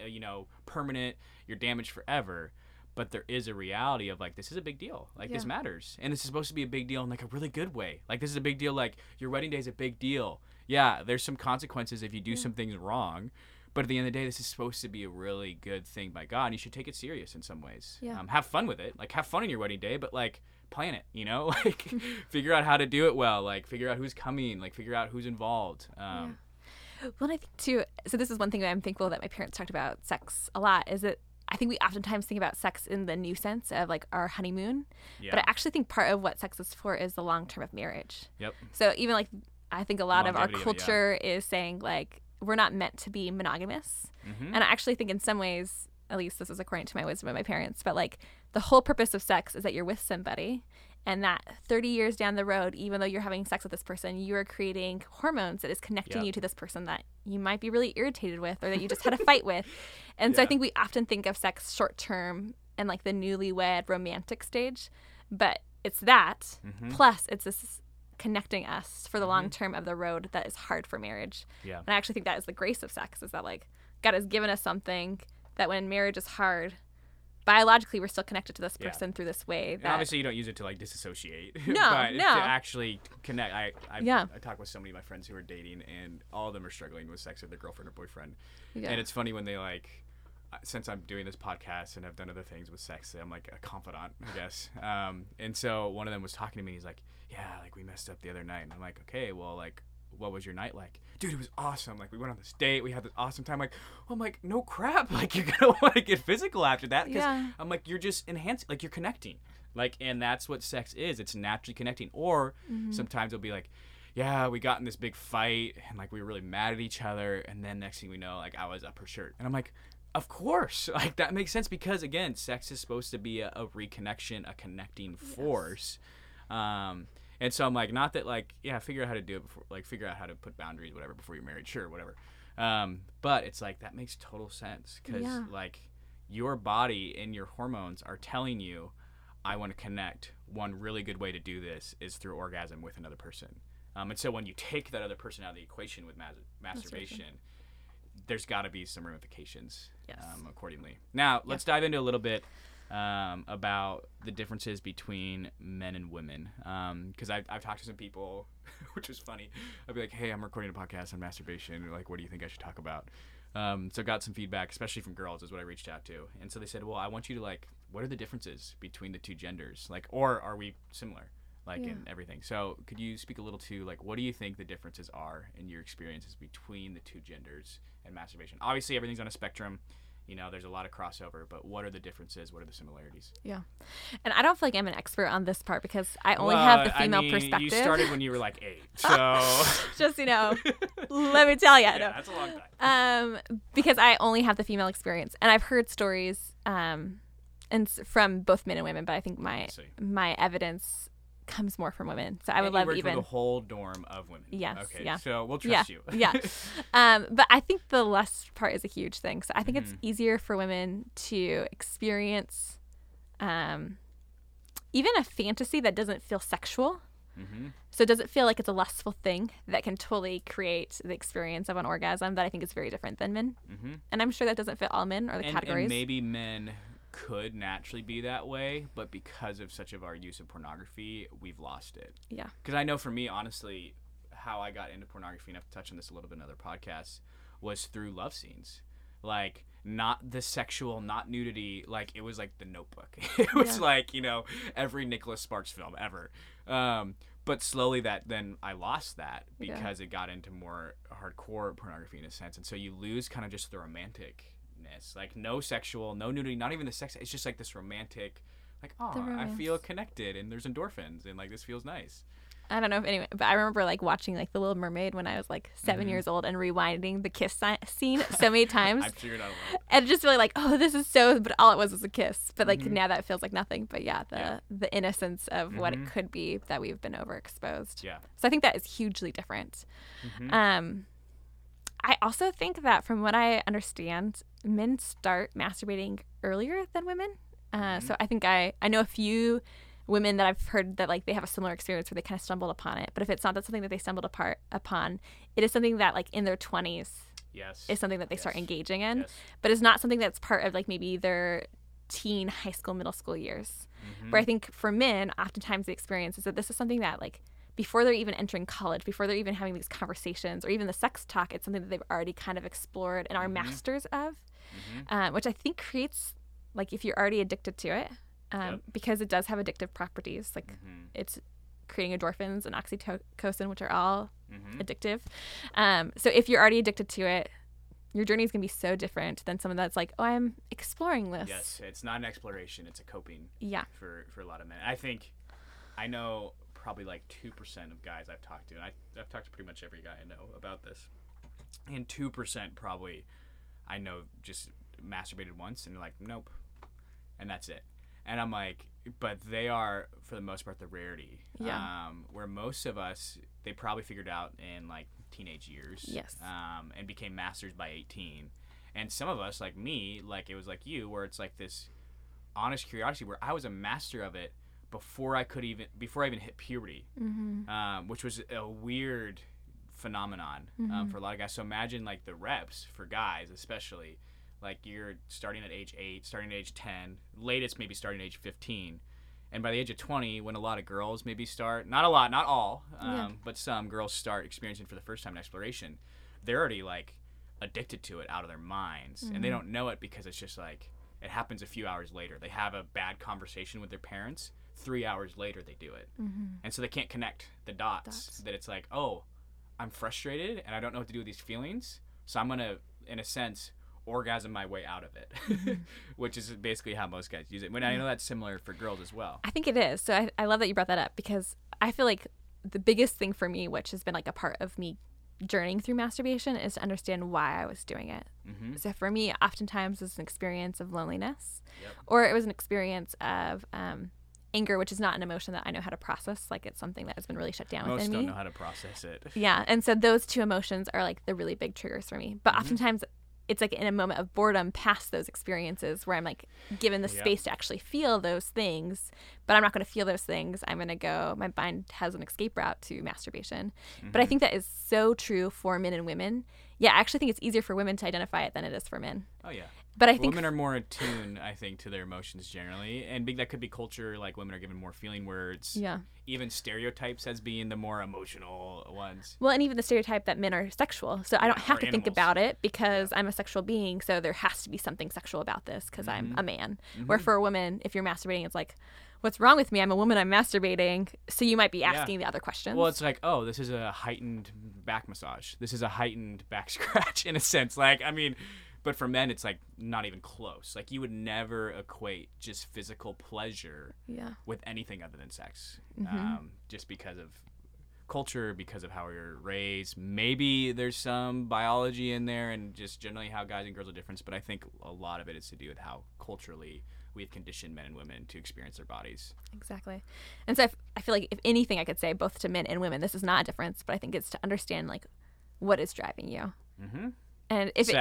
uh, you know permanent you're damaged forever but there is a reality of like this is a big deal like yeah. this matters and this is supposed to be a big deal in like a really good way like this is a big deal like your wedding day is a big deal yeah there's some consequences if you do yeah. some things wrong but at the end of the day this is supposed to be a really good thing by god and you should take it serious in some ways yeah. Um, have fun with it like have fun on your wedding day but like plan it you know like figure out how to do it well like figure out who's coming like figure out who's involved um, well, I think too. So this is one thing I'm thankful that my parents talked about sex a lot. Is that I think we oftentimes think about sex in the new sense of like our honeymoon, yeah. but I actually think part of what sex is for is the long term of marriage. Yep. So even like I think a lot of our culture yeah. is saying like we're not meant to be monogamous, mm-hmm. and I actually think in some ways, at least this is according to my wisdom of my parents, but like the whole purpose of sex is that you're with somebody and that 30 years down the road even though you're having sex with this person you are creating hormones that is connecting yep. you to this person that you might be really irritated with or that you just had a fight with and yeah. so i think we often think of sex short term and like the newlywed romantic stage but it's that mm-hmm. plus it's this connecting us for the long term of the road that is hard for marriage. Yeah. And I actually think that is the grace of sex is that like God has given us something that when marriage is hard, biologically we're still connected to this Yeah. person through this way And obviously, you don't use it to like disassociate. No, but no. to actually connect. I I, Yeah. I talk with so many of my friends who are dating, and all of them are struggling with sex with their girlfriend or boyfriend. Yeah. And it's funny when they like, since I'm doing this podcast and I've done other things with sex, I'm like a confidant, I guess. Um, and so one of them was talking to me. He's like, "Yeah, like we messed up the other night." And I'm like, "Okay, well, like." What was your night like, dude? It was awesome. Like we went on this date, we had this awesome time. Like, I'm like, no crap. Like you're gonna want to get physical after that because Yeah. I'm like, you're just enhancing, like you're connecting, like, and that's what sex is. It's naturally connecting. Or Mm-hmm. sometimes it'll be like, yeah, we got in this big fight and like we were really mad at each other, and then next thing we know, like I was up her shirt, and I'm like, of course, like that makes sense because again, sex is supposed to be a, a reconnection, a connecting force. Um, and so I'm like, not that like, yeah, figure out how to do it before, like figure out how to put boundaries, whatever, before you're married, sure, whatever. Um, but it's like that makes total sense because Yeah. like your body and your hormones are telling you, I want to connect. One really good way to do this is through orgasm with another person. Um, and so when you take that other person out of the equation with mas- masturbation, there's got to be some ramifications Yes. um, accordingly. Now, let's dive into a little bit um, about the differences between men and women. Because I've, I've talked to some people, which was funny. I'd be like, hey, I'm recording a podcast on masturbation. Like, what do you think I should talk about? Um, so got some feedback, especially from girls, is what I reached out to. And so they said, well, I want you to like, what are the differences between the two genders? Like, or are we similar? Like Yeah. in everything. So could you speak a little to like, what do you think the differences are in your experiences between the two genders and masturbation? Obviously, everything's on a spectrum. You know, there's a lot of crossover, but what are the differences? What are the similarities? Yeah. And I don't feel like I'm an expert on this part because I only Well, have the I female mean, perspective. You started when you were like eight, so Just, you know, let me tell you. yeah, no. that's a long time. um, because I only have the female experience, and I've heard stories, um, and from both men and women. But I think my my evidence comes more from women. So I would love even the whole dorm of women. Yes, Okay. yeah. So we'll yeah, trust you. yeah. Um, but I think the lust part is a huge thing. So I think Mm-hmm. it's easier for women to experience, um, even a fantasy that doesn't feel sexual. hmm So it doesn't feel like it's a lustful thing that can totally create the experience of an orgasm that I think is very different than men. hmm And I'm sure that doesn't fit all men or the And, categories. and maybe men could naturally be that way, but because of such of our use of pornography, we've lost it. yeah. Because I know for me, honestly, how I got into pornography, and I've touched on this a little bit in other podcasts, was through love scenes. Like, not the sexual, not nudity. Like, it was like the notebook. it was Yeah. like, you know, every Nicholas Sparks film ever. Um, but slowly that then I lost that Yeah. because it got into more hardcore pornography in a sense. And so you lose kind of just the Like, no sexual, no nudity, not even the sex. It's just like this romantic, like, oh, I feel connected and there's endorphins and like this feels nice. I don't know if anyway, but I remember like watching like The Little Mermaid when I was like 7 Mm-hmm. years old and rewinding the kiss si- scene so many times. I'm sure and just really like, oh, this is so. But all it was was a kiss. But like now that feels like nothing. But yeah, the Mm-hmm. Yeah. the innocence of what Mhm. it could be that we've been overexposed. Yeah. So I think that is hugely different. Mhm. Um, I also think that from what I understand, men start masturbating earlier than women. Uh, Mm-hmm. So I think I I know a few women that I've heard that like they have a similar experience where they kind of stumbled upon it. But if it's not that something that they stumbled apart upon, it is something that like in their twenties Yes. is something that they start engaging in. Yes. But it's not something that's part of like maybe their teen, high school, middle school years. Mm-hmm. Where I think for men, oftentimes the experience is that this is something that like before they're even entering college, before they're even having these conversations or even the sex talk, it's something that they've already kind of explored and are Mm-hmm. masters of, um, which I think creates like if you're already addicted to it, um, Yep. because it does have addictive properties, like Mhm. it's creating endorphins and oxytocin, which are all Mhm. addictive. Um, so if you're already addicted to it, your journey is gonna be so different than someone that's like, oh, I'm exploring this. Yes, it's not an exploration; it's a coping Yeah. for for a lot of men. I think I know probably like two percent of guys I've talked to, and I, I've talked to pretty much every guy I know about this, and two percent probably I know just masturbated once and they're like, nope, and that's it. And I'm like, but they are for the most part the rarity. Yeah. Um, where most of us, they probably figured out in like teenage years. Yes. Um, and became masters by 18. And some of us, like me, like it was like you, where it's like this honest curiosity where I was a master of it, before I could even before I even hit puberty, Mm-hmm. um, which was a weird phenomenon Mm-hmm. um, for a lot of guys. So imagine like the reps for guys, especially like you're starting at age eight, starting at age ten, latest maybe starting at age fifteen. And by the age of 20, when a lot of girls maybe start, not a lot, not all, um, Yeah. but some girls start experiencing for the first time an exploration, they're already like addicted to it out of their minds. And they Mm-hmm. don't know it because it's just like, it happens a few hours later. They have a bad conversation with their parents. Three hours later, they do it. And so they can't connect the dots, Dots. that it's like, oh, I'm frustrated and I don't know what to do with these feelings. So I'm going to, in a sense, orgasm my way out of it, Mm-hmm. which is basically how most guys use it. When I know that's similar for girls as well. I think it is. So I, I love that you brought that up because I feel like the biggest thing for me, which has been like a part of me journeying through masturbation, is to understand why I was doing it. Mm-hmm. So for me, oftentimes it's an experience of loneliness, Yep. or it was an experience of um, anger, which is not an emotion that I know how to process. Like it's something that has been really shut down Most within don't me. know how to process it. Yeah, and so those two emotions are like the really big triggers for me. But mm-hmm. oftentimes it's like in a moment of boredom past those experiences where I'm like given the Yep. space to actually feel those things, but I'm not going to feel those things. I'm going to go my mind has an escape route to masturbation. But I mm-hmm. think that is so true for men and women. Yeah, I actually think it's easier for women to identify it than it is for men. Oh yeah. But I think women are more attuned, I think, to their emotions generally, and big that could be culture. Like women are given more feeling words. yeah. Even stereotypes as being the more emotional ones. Well, and even the stereotype that men are sexual. So I don't Yeah, have to think about it because I'm a sexual being. So there has to be something sexual about this because Mm-hmm. I'm a man. Where for a woman, if you're masturbating, it's like, what's wrong with me? I'm a woman. I'm masturbating. So you might be asking the other questions. Well, it's like, oh, this is a heightened back massage. This is a heightened back scratch in a sense. Like, I mean, but for men, it's like not even close. Like, you would never equate just physical pleasure yeah. with anything other than sex, Mm-hmm. um, just because of culture, because of how we're raised. Maybe there's some biology in there, and just generally how guys and girls are different. But I think a lot of it is to do with how culturally we've conditioned men and women to experience their bodies. Exactly. And so I, f- I feel like if anything I could say, both to men and women, this is not a difference, but I think it's to understand like what is driving you. Mm-hmm. And if it,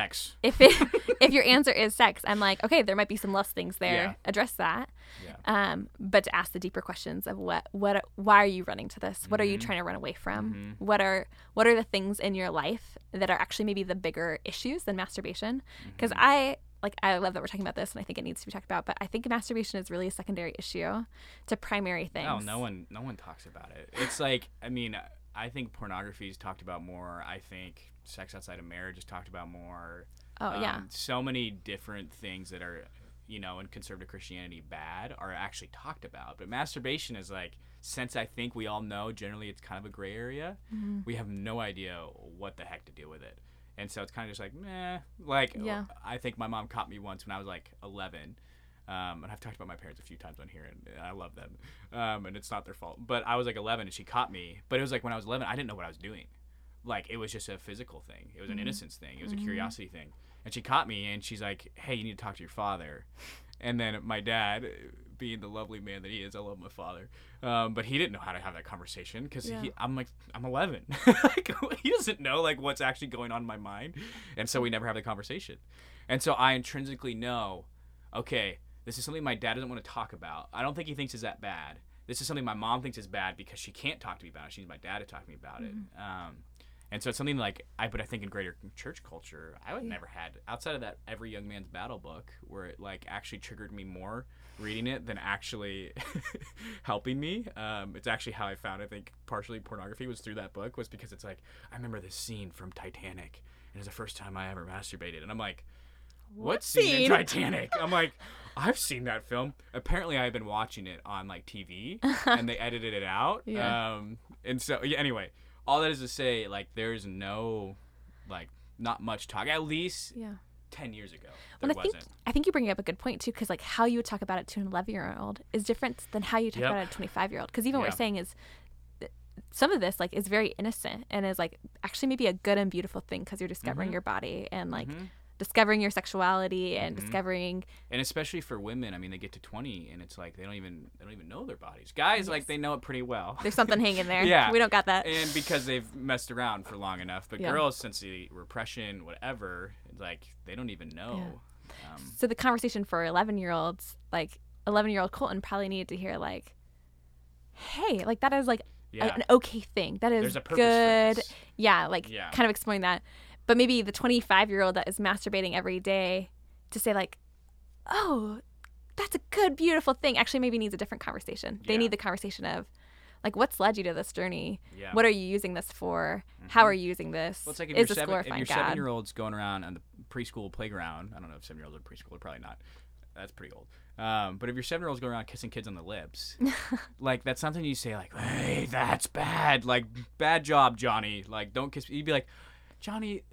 if it, if your answer is sex, I'm like, okay, there might be some less things there. Yeah. Address that. Yeah. Um, but to ask the deeper questions of what, what, why are you running to this? What are Mm-hmm. you trying to run away from? What are, what are the things in your life that are actually maybe the bigger issues than masturbation? Because Mm-hmm. I, like, I love that we're talking about this, and I think it needs to be talked about. But I think masturbation is really a secondary issue to primary things. No, no one, no one talks about it. It's like, I mean, I think pornography is talked about more. I think sex outside of marriage is talked about more. Oh yeah, Um, so many different things that are, you know, in conservative Christianity bad are actually talked about. But masturbation is like, since I think we all know generally it's kind of a gray area, Mm-hmm. we have no idea what the heck to do with it. And so it's kind of just like, meh. Like, Yeah. I think my mom caught me once when I was like 11. Um, and I've talked about my parents a few times on here, and I love them. Um, and it's not their fault. But I was like 11, and she caught me. But it was like when I was 11, I didn't know what I was doing. Like it was just a physical thing. It was an innocence thing. It was a curiosity thing. And she caught me, and she's like, "Hey, you need to talk to your father." And then my dad, being the lovely man that he is, I love my father, um, but he didn't know how to have that conversation because Yeah. I'm like, I'm 11. like, he doesn't know like what's actually going on in my mind, and so we never have the conversation. And so I intrinsically know, okay, this is something my dad doesn't want to talk about. I don't think he thinks is that bad. This is something my mom thinks is bad because she can't talk to me about it. She needs my dad to talk to me about it. Um, and so it's something like I, but I think in greater church culture, I would never had outside of that every young man's battle book where it like actually triggered me more reading it than actually helping me. Um, it's actually how I found I think partially pornography was through that book was because it's like I remember this scene from Titanic and it's the first time I ever masturbated and I'm like, what, scene, in? Titanic? I'm like, I've seen that film. Apparently, I've been watching it on like TV, and they edited it out. Yeah. Um, and so yeah. Anyway, all that is to say, like, there's no, like, not much talk. At least yeah. ten years ago, there Well, I think wasn't. I think you bring up a good point too, because like how you would talk about it to an 11 year old is different than how you talk Yep. about it to a 25 year old. Because even what we're saying is some of this like is very innocent and is like actually maybe a good and beautiful thing because you're discovering Mm-hmm. your body and like discovering your sexuality and Mm-hmm. discovering and especially for women. I mean, they get to twenty, and it's like they don't even they don't even know their bodies. Guys, like, they know it pretty well. there's something hanging there. Yeah. we don't got that. and because they've messed around for long enough. But Yeah. girls, since the repression, whatever, it's like they don't even know. Um, So the conversation for 11 year olds, like 11 year old Colton probably needed to hear like, hey, like that is like a- an okay thing. That is a purpose for good. Yeah, like Yeah. kind of exploring that. But maybe the 25 year old that is masturbating every day to say like, oh, that's a good, beautiful thing. Actually, maybe needs a different conversation. They Yeah. need the conversation of like, what's led you to this journey? Yeah. Mm-hmm. What are you using this for? How are you using this? Well, it's like if is your seven, if your seven year old's going around on the preschool playground, I don't know if seven year olds are preschool, probably not. That's pretty old. Um, but if your seven year old's going around kissing kids on the lips, like that's something you say like, "Hey, that's bad. Like, bad job, Johnny. Like, don't kiss." You'd be like, "Johnny,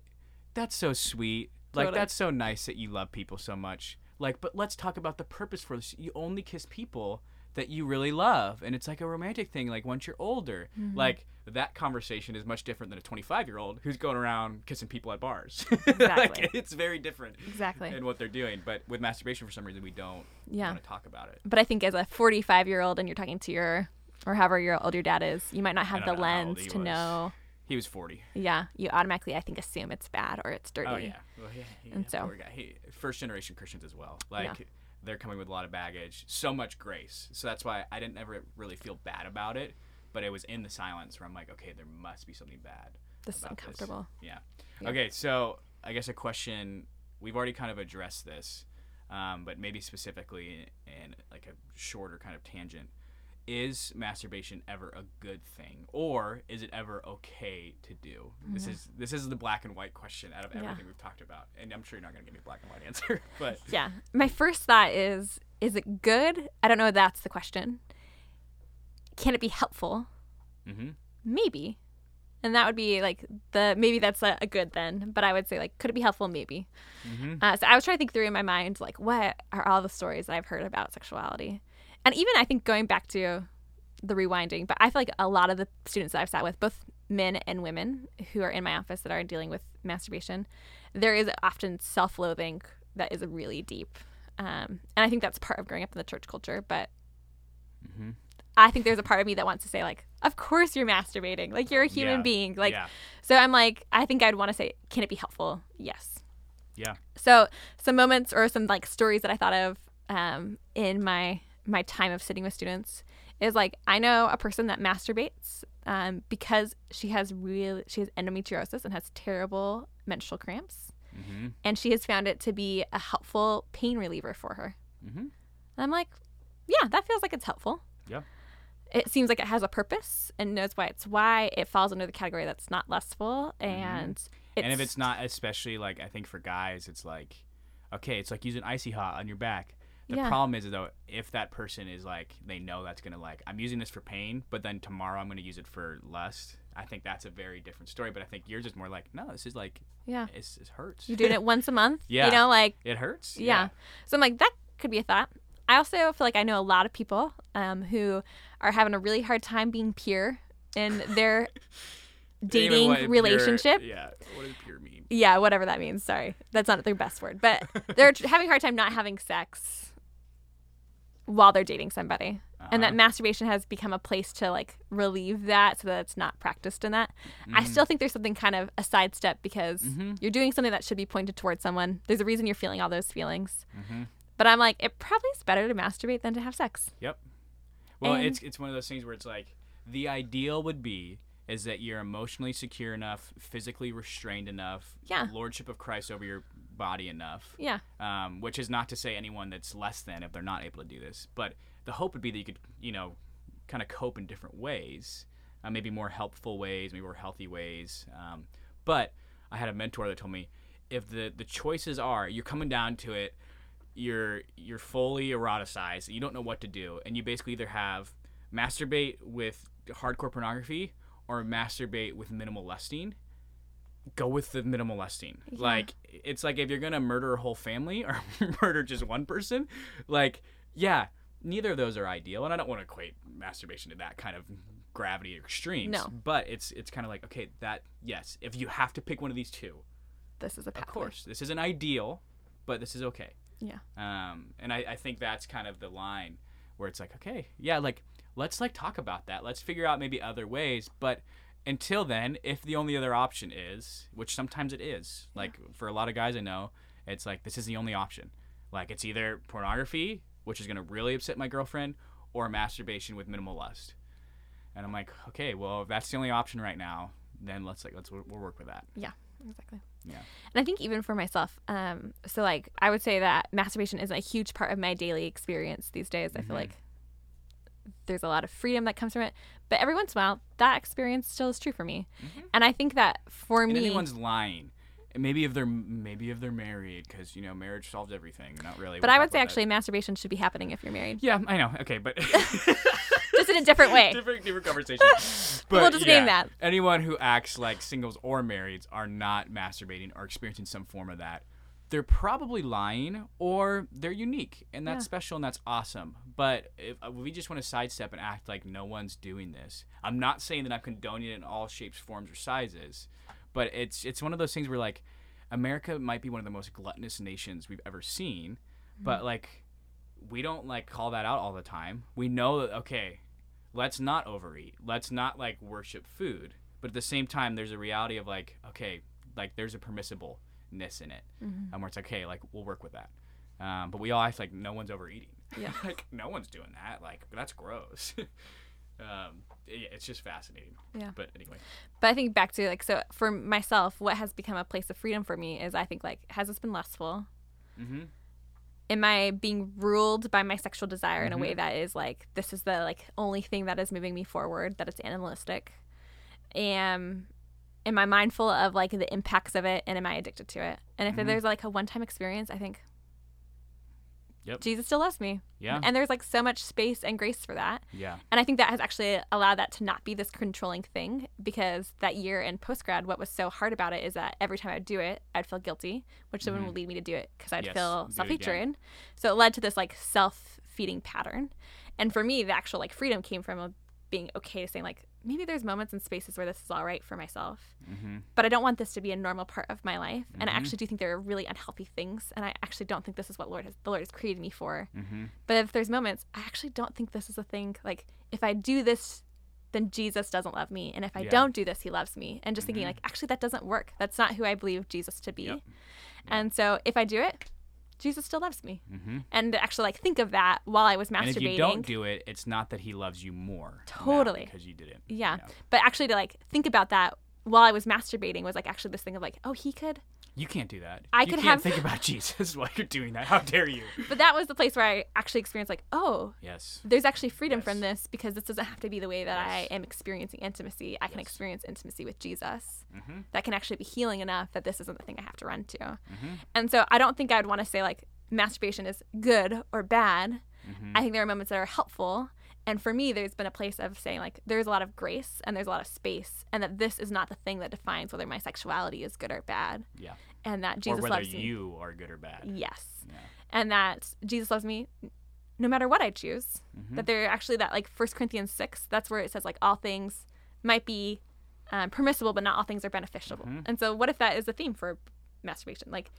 that's so sweet. Like, that's so nice that you love people so much. Like, but let's talk about the purpose for this. You only kiss people that you really love, and it's like a romantic thing. Like once you're older, Mm-hmm. like that conversation is much different than a 25 year old who's going around kissing people at bars. Exactly. like, it's very different Exactly. in what they're doing. But with masturbation, for some reason, we don't Yeah. want to talk about it. But I think as a 45 year old and you're talking to your, or however your old your dad is, you might not have the know how old lens to was. know. He was 40. Yeah, you automatically, I think, assume it's bad or it's dirty. Oh yeah, well, yeah, yeah And so-. He, first generation Christians as well. Like they're coming with a lot of baggage, so much grace. So that's why I didn't ever really feel bad about it. But it was in the silence where I'm like, okay, there must be something bad. This is uncomfortable. Yeah. Yeah. Okay, so I guess a question we've already kind of addressed this, um, but maybe specifically in like a shorter kind of tangent. Is masturbation ever a good thing, or is it ever okay to do? This is this is the black and white question out of Mm-hmm. Yeah. everything we've talked about, and I'm sure you're not going to give me a black and white answer, but Yeah. My first thought is is it good? I don't know if that's the question. Can it be helpful? hmm Maybe. And that would be like the maybe that's a, a good then, but I would say like could it be helpful? Maybe. hmm Uh, so I was trying to think through in my mind like what are all the stories that I've heard about sexuality, and even I think going back to the rewinding, but I feel like a lot of the students that I've sat with, both men and women who are in my office that are dealing with masturbation, there is often self-loathing that is really deep, um, and I think that's part of growing up in the church culture. But hmm I think there's a part of me that wants to say like, of course you're masturbating, like you're a human Yeah. being, like yeah, so I'm like, I think I'd want to say, can it be helpful? Yes. yeah, So some moments or some like stories that I thought of um, in my my time of sitting with students is like I know a person that masturbates um, because she has real she has endometriosis and has terrible menstrual cramps, hmm and she has found it to be a helpful pain reliever for her. hmm And I'm like, yeah, that feels like it's helpful. Yeah. It seems like it has a purpose and knows why it's why it falls under the category that's not lustful and Mm-hmm. and if it's not, especially like I think for guys, it's like, okay, it's like using icy hot on your back. The Yeah. problem is though, if that person is like, they know that's gonna like, I'm using this for pain, but then tomorrow I'm gonna use it for lust. I think that's a very different story. But I think yours is more like, no, this is like, yeah, it's, it hurts. you're doing it once a month. Yeah. you know, like it hurts. yeah. So I'm like, that could be a thought. I also feel like I know a lot of people um, who are having a really hard time being pure in their dating what pure- relationship. yeah. What does pure mean? Yeah, whatever that means. Sorry, that's not their best word, but they're having a hard time not having sex while they're dating somebody, and that Uh-huh. masturbation has become a place to like relieve that, so that it's not practiced in that. I still think there's something kind of a sidestep because Mhm. you're doing something that should be pointed towards someone. There's a reason you're feeling all those feelings, hmm but I'm like, it probably is better to masturbate than to have sex. Yep. Well, And- it's it's one of those things where it's like the ideal would be is that you're emotionally secure enough, physically restrained enough, Yeah. lordship of Christ over your body enough. Yeah, Um, which is not to say anyone that's less than if they're not able to do this, but the hope would be that you could, you know, kind of cope in different ways, uh, maybe more helpful ways, maybe more healthy ways. Um, but I had a mentor that told me if the the choices are you're coming down to it, you're you're fully eroticized, you don't know what to do, and you basically either have masturbate with hardcore pornography or masturbate with minimal lusting go with the minimal lusting. Yeah. Like it's like if you're gonna murder a whole family or murder just one person, like yeah, neither of those are ideal. And I don't want to equate masturbation to that kind of gravity extremes. No. But it's it's kind of like okay, that yes, if you have to pick one of these two, this is a of course, this isn't ideal, but this is okay. Yeah. Um, and I, I think that's kind of the line where it's like, okay, yeah, like let's like talk about that. Let's figure out maybe other ways. But until then, if the only other option is, which sometimes it is, like for a lot of guys I know, it's like this is the only option. Like it's either pornography, which is gonna really upset my girlfriend, or masturbation with minimal lust. And I'm like, okay, well, if that's the only option right now, then let's like let's we'll work with that. Yeah, exactly. Yeah. And I think even for myself, um, so like I would say that masturbation is a huge part of my daily experience these days. I feel Mhm. like there's a lot of freedom that comes from it, but every once in a while, that experience still is true for me. Mm-hmm. And I think that for And me, anyone's lying. Maybe if they're maybe if they're married, because you know marriage solves everything. Not really. but We'll I would say actually masturbation should be happening if you're married. Yeah, I know. Okay, but just in a different way. different different conversation. But We'll just yeah, name that. Anyone who acts like singles or marrieds are not masturbating or experiencing some form of that. They're probably lying or they're unique and that's Yeah. special and that's awesome. But if uh, we just want to sidestep and act like no one's doing this, I'm not saying that I'm condoning it in all shapes, forms, or sizes, but it's it's one of those things where like America might be one of the most gluttonous nations we've ever seen, but like we don't like call that out all the time. We know that okay, let's not overeat. Let's not like worship food. But at the same time, there's a reality of like okay, like there's a permissibleness in it, Mm-hmm. and where it's like okay, like we'll work with that. Um, but we all act like no one's overeating. Yeah. like no one's doing that. Like that's gross. um, yeah, it's just fascinating. Yeah. But anyway, But I think back to like so for myself, what has become a place of freedom for me is I think like has this been lustful? mm-hmm. Am I being ruled by my sexual desire in a way that is like this is the like only thing that is moving me forward, that it's animalistic? Am am I mindful of like the impacts of it and am I addicted to it? And if Mhm. there's like a one time experience, I think Yep. Jesus still loves me. Yeah. And there's like so much space and grace for that. yeah. And I think that has actually allowed that to not be this controlling thing because that year in post grad, what was so hard about it is that every time I'd do it, I'd feel guilty, which then would lead me to do it because I'd Mm-hmm. Yes, feel do it again. self hatred. So it led to this like self feeding pattern. And for me, the actual like freedom came from a, being okay to saying like maybe there's moments and spaces where this is all right for myself, Mm-hmm. but I don't want this to be a normal part of my life. And I Mhm. actually do think there are really unhealthy things, and I actually don't think this is what Lord has the Lord has created me for. Mm-hmm. But if there's moments, I actually don't think this is a thing. Like, if I do this, then Jesus doesn't love me. And if I Yeah. don't do this, he loves me. And just thinking, Mhm. like, actually, that doesn't work. That's not who I believe Jesus to be. Yep. And so if I do it, Jesus still loves me. Mm-hmm. And actually, like, think of that while I was masturbating. And if you don't do it, it's not that he loves you more. Totally. because you didn't. yeah. Yeah. But actually, to, like, think about that while I was masturbating was, like, actually this thing of, like, oh, he could. You can't do that. I you could can't have- think about Jesus while you're doing that. How dare you? But that was the place where I actually experienced, like, oh, Yes. there's actually freedom Yes. from this because this doesn't have to be the way that I am experiencing intimacy. I can experience intimacy with Jesus. Mm-hmm. That can actually be healing enough that this isn't the thing I have to run to. Mm-hmm. And so I don't think I'd want to say like masturbation is good or bad. Mm-hmm. I think there are moments that are helpful. And for me, there's been a place of saying like there's a lot of grace and there's a lot of space, and that this is not the thing that defines whether my sexuality is good or bad, Yeah. and that Jesus or whether loves me. Whether you are good or bad. Yes. Yeah. And that Jesus loves me no matter what I choose. Mhm. That there are actually that like First Corinthians six, that's where it says like all things might be um, permissible, but not all things are beneficial. Mhm. And so, what if that is the theme for masturbation? Like,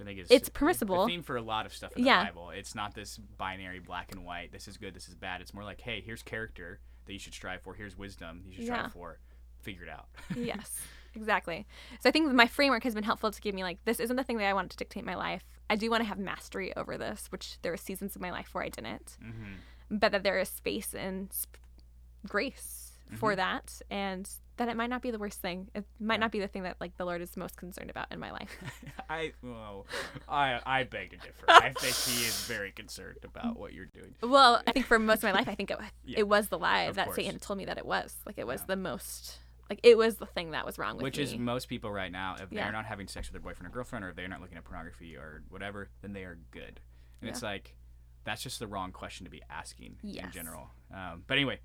I think is It's permissible. The theme for a lot of stuff in Yeah. the Bible. It's not this binary black and white. This is good. This is bad. It's more like, hey, here's character that you should strive for. Here's wisdom you should Yeah. strive for. Figure it out. yes, exactly. So I think my framework has been helpful to give me like this isn't the thing that I want to dictate my life. I do want to have mastery over this, which there were seasons of my life where I didn't, mm-hmm. but that there is space and sp- grace for that, and that it might not be the worst thing. It might Yeah. not be the thing that like the Lord is most concerned about in my life. I well, I I beg to differ. I think he is very concerned about what you're doing. well, I think for most of my life, I think it, Yeah, it was the lie that course. Satan told me that it was. Like it was Yeah. the most. Like it was the thing that was wrong with Which me. is most people right now, if they're not having sex with their boyfriend or girlfriend, or if they're not looking at pornography or whatever, then they are good. And it's like, that's just the wrong question to be asking in general. Um, but anyway,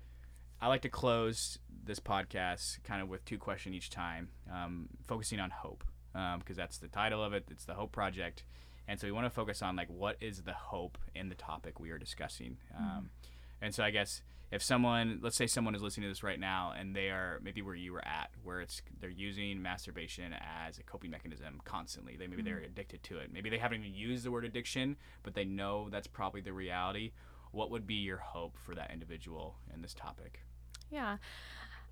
I like to close this podcast kind of with two questions each time, um, focusing on hope, because that's the title of it. It's the Hope Project. And so we want to focus on like what is the hope in the topic we are discussing. Um, and so I guess if someone, let's say someone is listening to this right now and they are maybe where you were at, where it's they're using masturbation as a coping mechanism constantly. They maybe they're addicted to it. Maybe they haven't even used the word addiction, but they know that's probably the reality. What would be your hope for that individual in this topic? Yeah.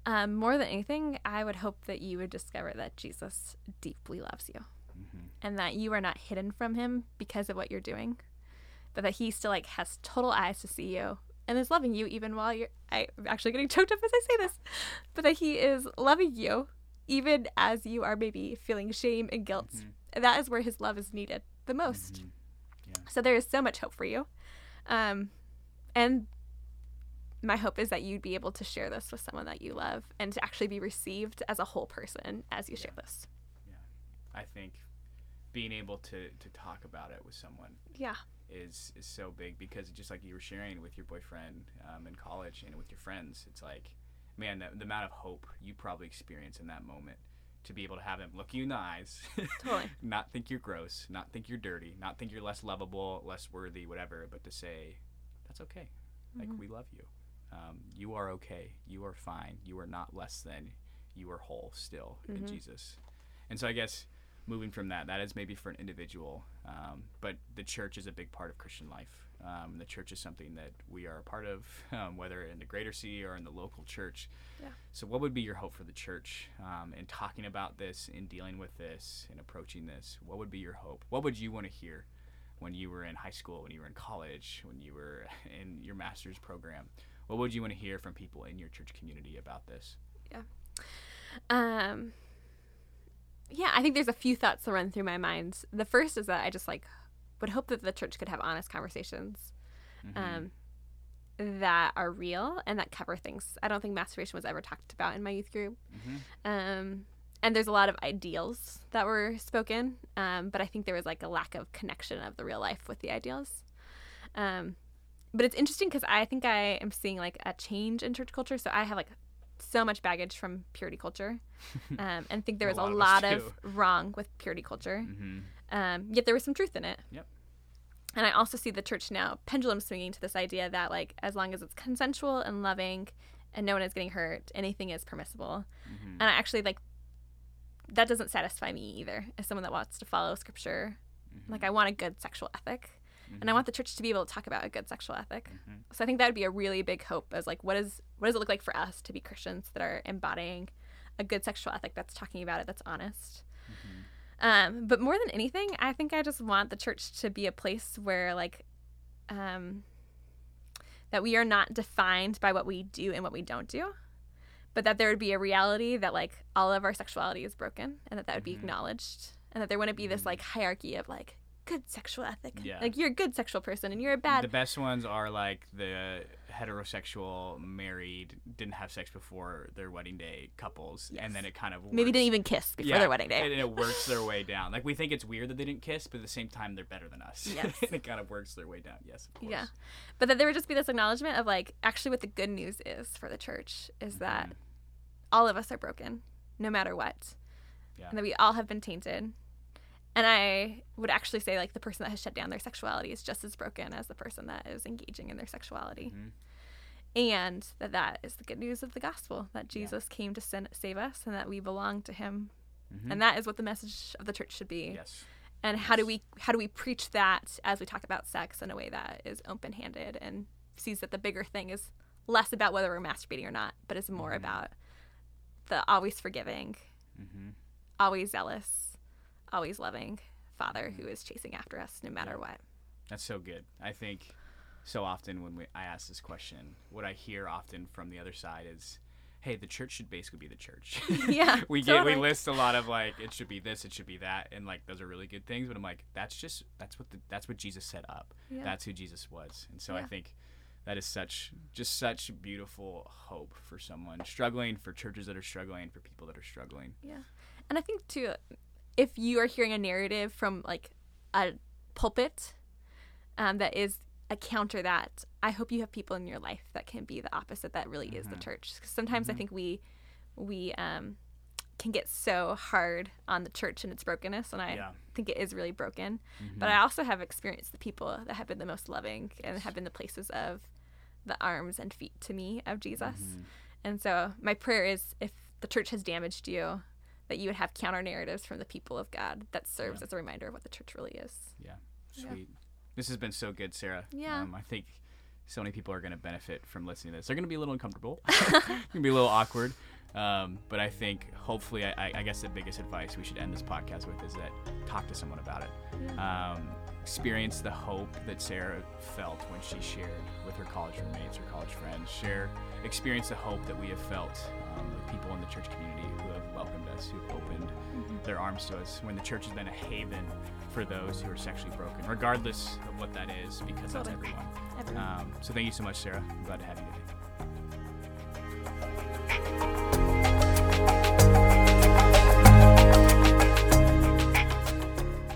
Um, more than anything, I would hope that you would discover that Jesus deeply loves you Mm-hmm. and that you are not hidden from him because of what you're doing, but that he still like has total eyes to see you and is loving you even while you're I'm actually getting choked up as I say this. But that he is loving you even as you are maybe feeling shame and guilt. Mm-hmm. That is where his love is needed the most. So there is so much hope for you. Um, and my hope is that you'd be able to share this with someone that you love and to actually be received as a whole person as you share this. Yeah. I think being able to, to talk about it with someone Yeah. is is so big because just like you were sharing with your boyfriend um, in college and with your friends, it's like, man, the, the amount of hope you probably experience in that moment to be able to have him look you in the eyes, Totally. not think you're gross, not think you're dirty, not think you're less lovable, less worthy, whatever, but to say, that's okay. Like we love you. Um, you are okay. You are fine. You are not less than. You are whole still in Jesus. And so I guess moving from that, that is maybe for an individual, um, but the church is a big part of Christian life. Um, the church is something that we are a part of, um, whether in the greater city or in the local church. Yeah. So, what would be your hope for the church um, in talking about this, in dealing with this, in approaching this? What would be your hope? What would you want to hear when you were in high school, when you were in college, when you were in your master's program? What would you want to hear from people in your church community about this? Yeah. Um, yeah, I think there's a few thoughts that run through my mind. The first is that I just like would hope that the church could have honest conversations um, that are real and that cover things. I don't think masturbation was ever talked about in my youth group. Um, and there's a lot of ideals that were spoken, um, but I think there was like a lack of connection of the real life with the ideals. Um, but it's interesting because I think I am seeing like a change in church culture. So I have like so much baggage from purity culture, um, and think there was A a lot lot of us of wrong with purity culture. Mm-hmm. Um, yet there was some truth in it. Yep. And I also see the church now pendulum swinging to this idea that like as long as it's consensual and loving, and no one is getting hurt, anything is permissible. Mm-hmm. And I actually like that doesn't satisfy me either as someone that wants to follow scripture. Mm-hmm. Like I want a good sexual ethic. And I want the church to be able to talk about a good sexual ethic. Mm-hmm. So I think that would be a really big hope as like what is what does it look like for us to be Christians that are embodying a good sexual ethic that's talking about it that's honest. Um, but more than anything, I think I just want the church to be a place where like um, that we are not defined by what we do and what we don't do, but that there would be a reality that like all of our sexuality is broken and that that would be mm-hmm. acknowledged and that there wouldn't be this mm-hmm. like hierarchy of like good sexual ethic. Yeah. Like you're a good sexual person and you're a bad The best ones are like the heterosexual, married, didn't have sex before their wedding day couples, Yes. and then it kind of maybe didn't even kiss before Yeah, their wedding day. and it works their way down. Like we think it's weird that they didn't kiss, but at the same time they're better than us. Yes. and it kind of works their way down. Yes, of course. Yeah. But that there would just be this acknowledgement of like actually what the good news is for the church is mm-hmm. that all of us are broken, no matter what. Yeah. And that we all have been tainted. And I would actually say like the person that has shut down their sexuality is just as broken as the person that is engaging in their sexuality. Mm-hmm. And that that is the good news of the gospel that Jesus came to sin- save us and that we belong to him. Mm-hmm. And that is what the message of the church should be Yes. and how do we how do we preach that as we talk about sex in a way that is open-handed and sees that the bigger thing is less about whether we're masturbating or not but is more mm-hmm. about the always forgiving mm-hmm. always zealous always loving father who mm-hmm. is chasing after us no matter what That's so good. I think so often when we, I ask this question, what I hear often from the other side is, "Hey, the church should basically be the church." Yeah, we get we list a lot of like it should be this, it should be that, and like those are really good things. But I'm like, that's just that's what the, that's what Jesus set up. Yeah. That's who Jesus was, and so I think that is such just such beautiful hope for someone struggling, for churches that are struggling, for people that are struggling. yeah. And i think too if you are hearing a narrative from like a pulpit um, that is a counter that i hope you have people in your life that can be the opposite that really is the church. 'Cause sometimes i think we we um, can get so hard on the church and its brokenness and i Yeah. think it is really broken. But i also have experienced the people that have been the most loving and have been the places of the arms and feet to me of jesus and so my prayer is if the church has damaged you that you would have counter narratives from the people of god that serves as a reminder of what the church really is Yeah, sweet. This has been so good, Sarah. Yeah. Um, I think so many people are going to benefit from listening to this. They're going to be a little uncomfortable. going to be a little awkward. Um, but I think hopefully, I, I, guess the biggest advice we should end this podcast with is that talk to someone about it. Um, experience the hope that Sarah felt when she shared with her college roommates, her college friends. Share, experience the hope that we have felt um, with people in the church community who have welcomed us, who have opened mm-hmm. their arms to us. When the church has been a haven for those who are sexually broken, regardless of what that is, because that's everyone. everyone. Um, so thank you so much, Sarah. I'm glad to have you today.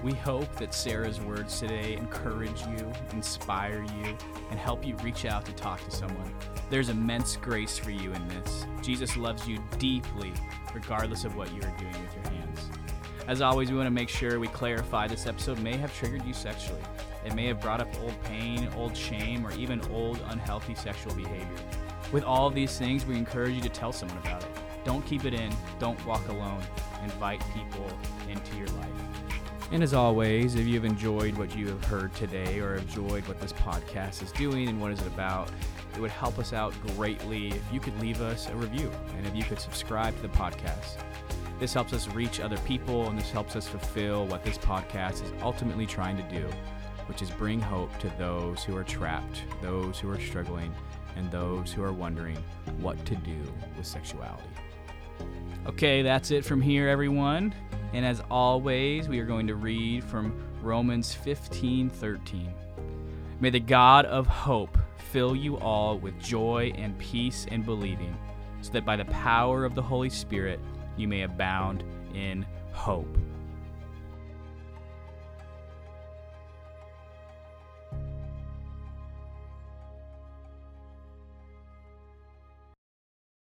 We hope that Sarah's words today encourage you, inspire you, and help you reach out to talk to someone. There's immense grace for you in this. Jesus loves you deeply, regardless of what you are doing with your hands. As always, we want to make sure we clarify this episode may have triggered you sexually. It may have brought up old pain, old shame, or even old unhealthy sexual behavior. With all of these things, we encourage you to tell someone about it. Don't keep it in, don't walk alone. Invite people into your life. And as always, if you've enjoyed what you have heard today or enjoyed what this podcast is doing and what is it about, it would help us out greatly if you could leave us a review and if you could subscribe to the podcast. This helps us reach other people and this helps us fulfill what this podcast is ultimately trying to do, which is bring hope to those who are trapped, those who are struggling, and those who are wondering what to do with sexuality. Okay, that's it from here, everyone. And as always, we are going to read from Romans 15 13. May the God of hope fill you all with joy and peace in believing, so that by the power of the Holy Spirit you may abound in hope.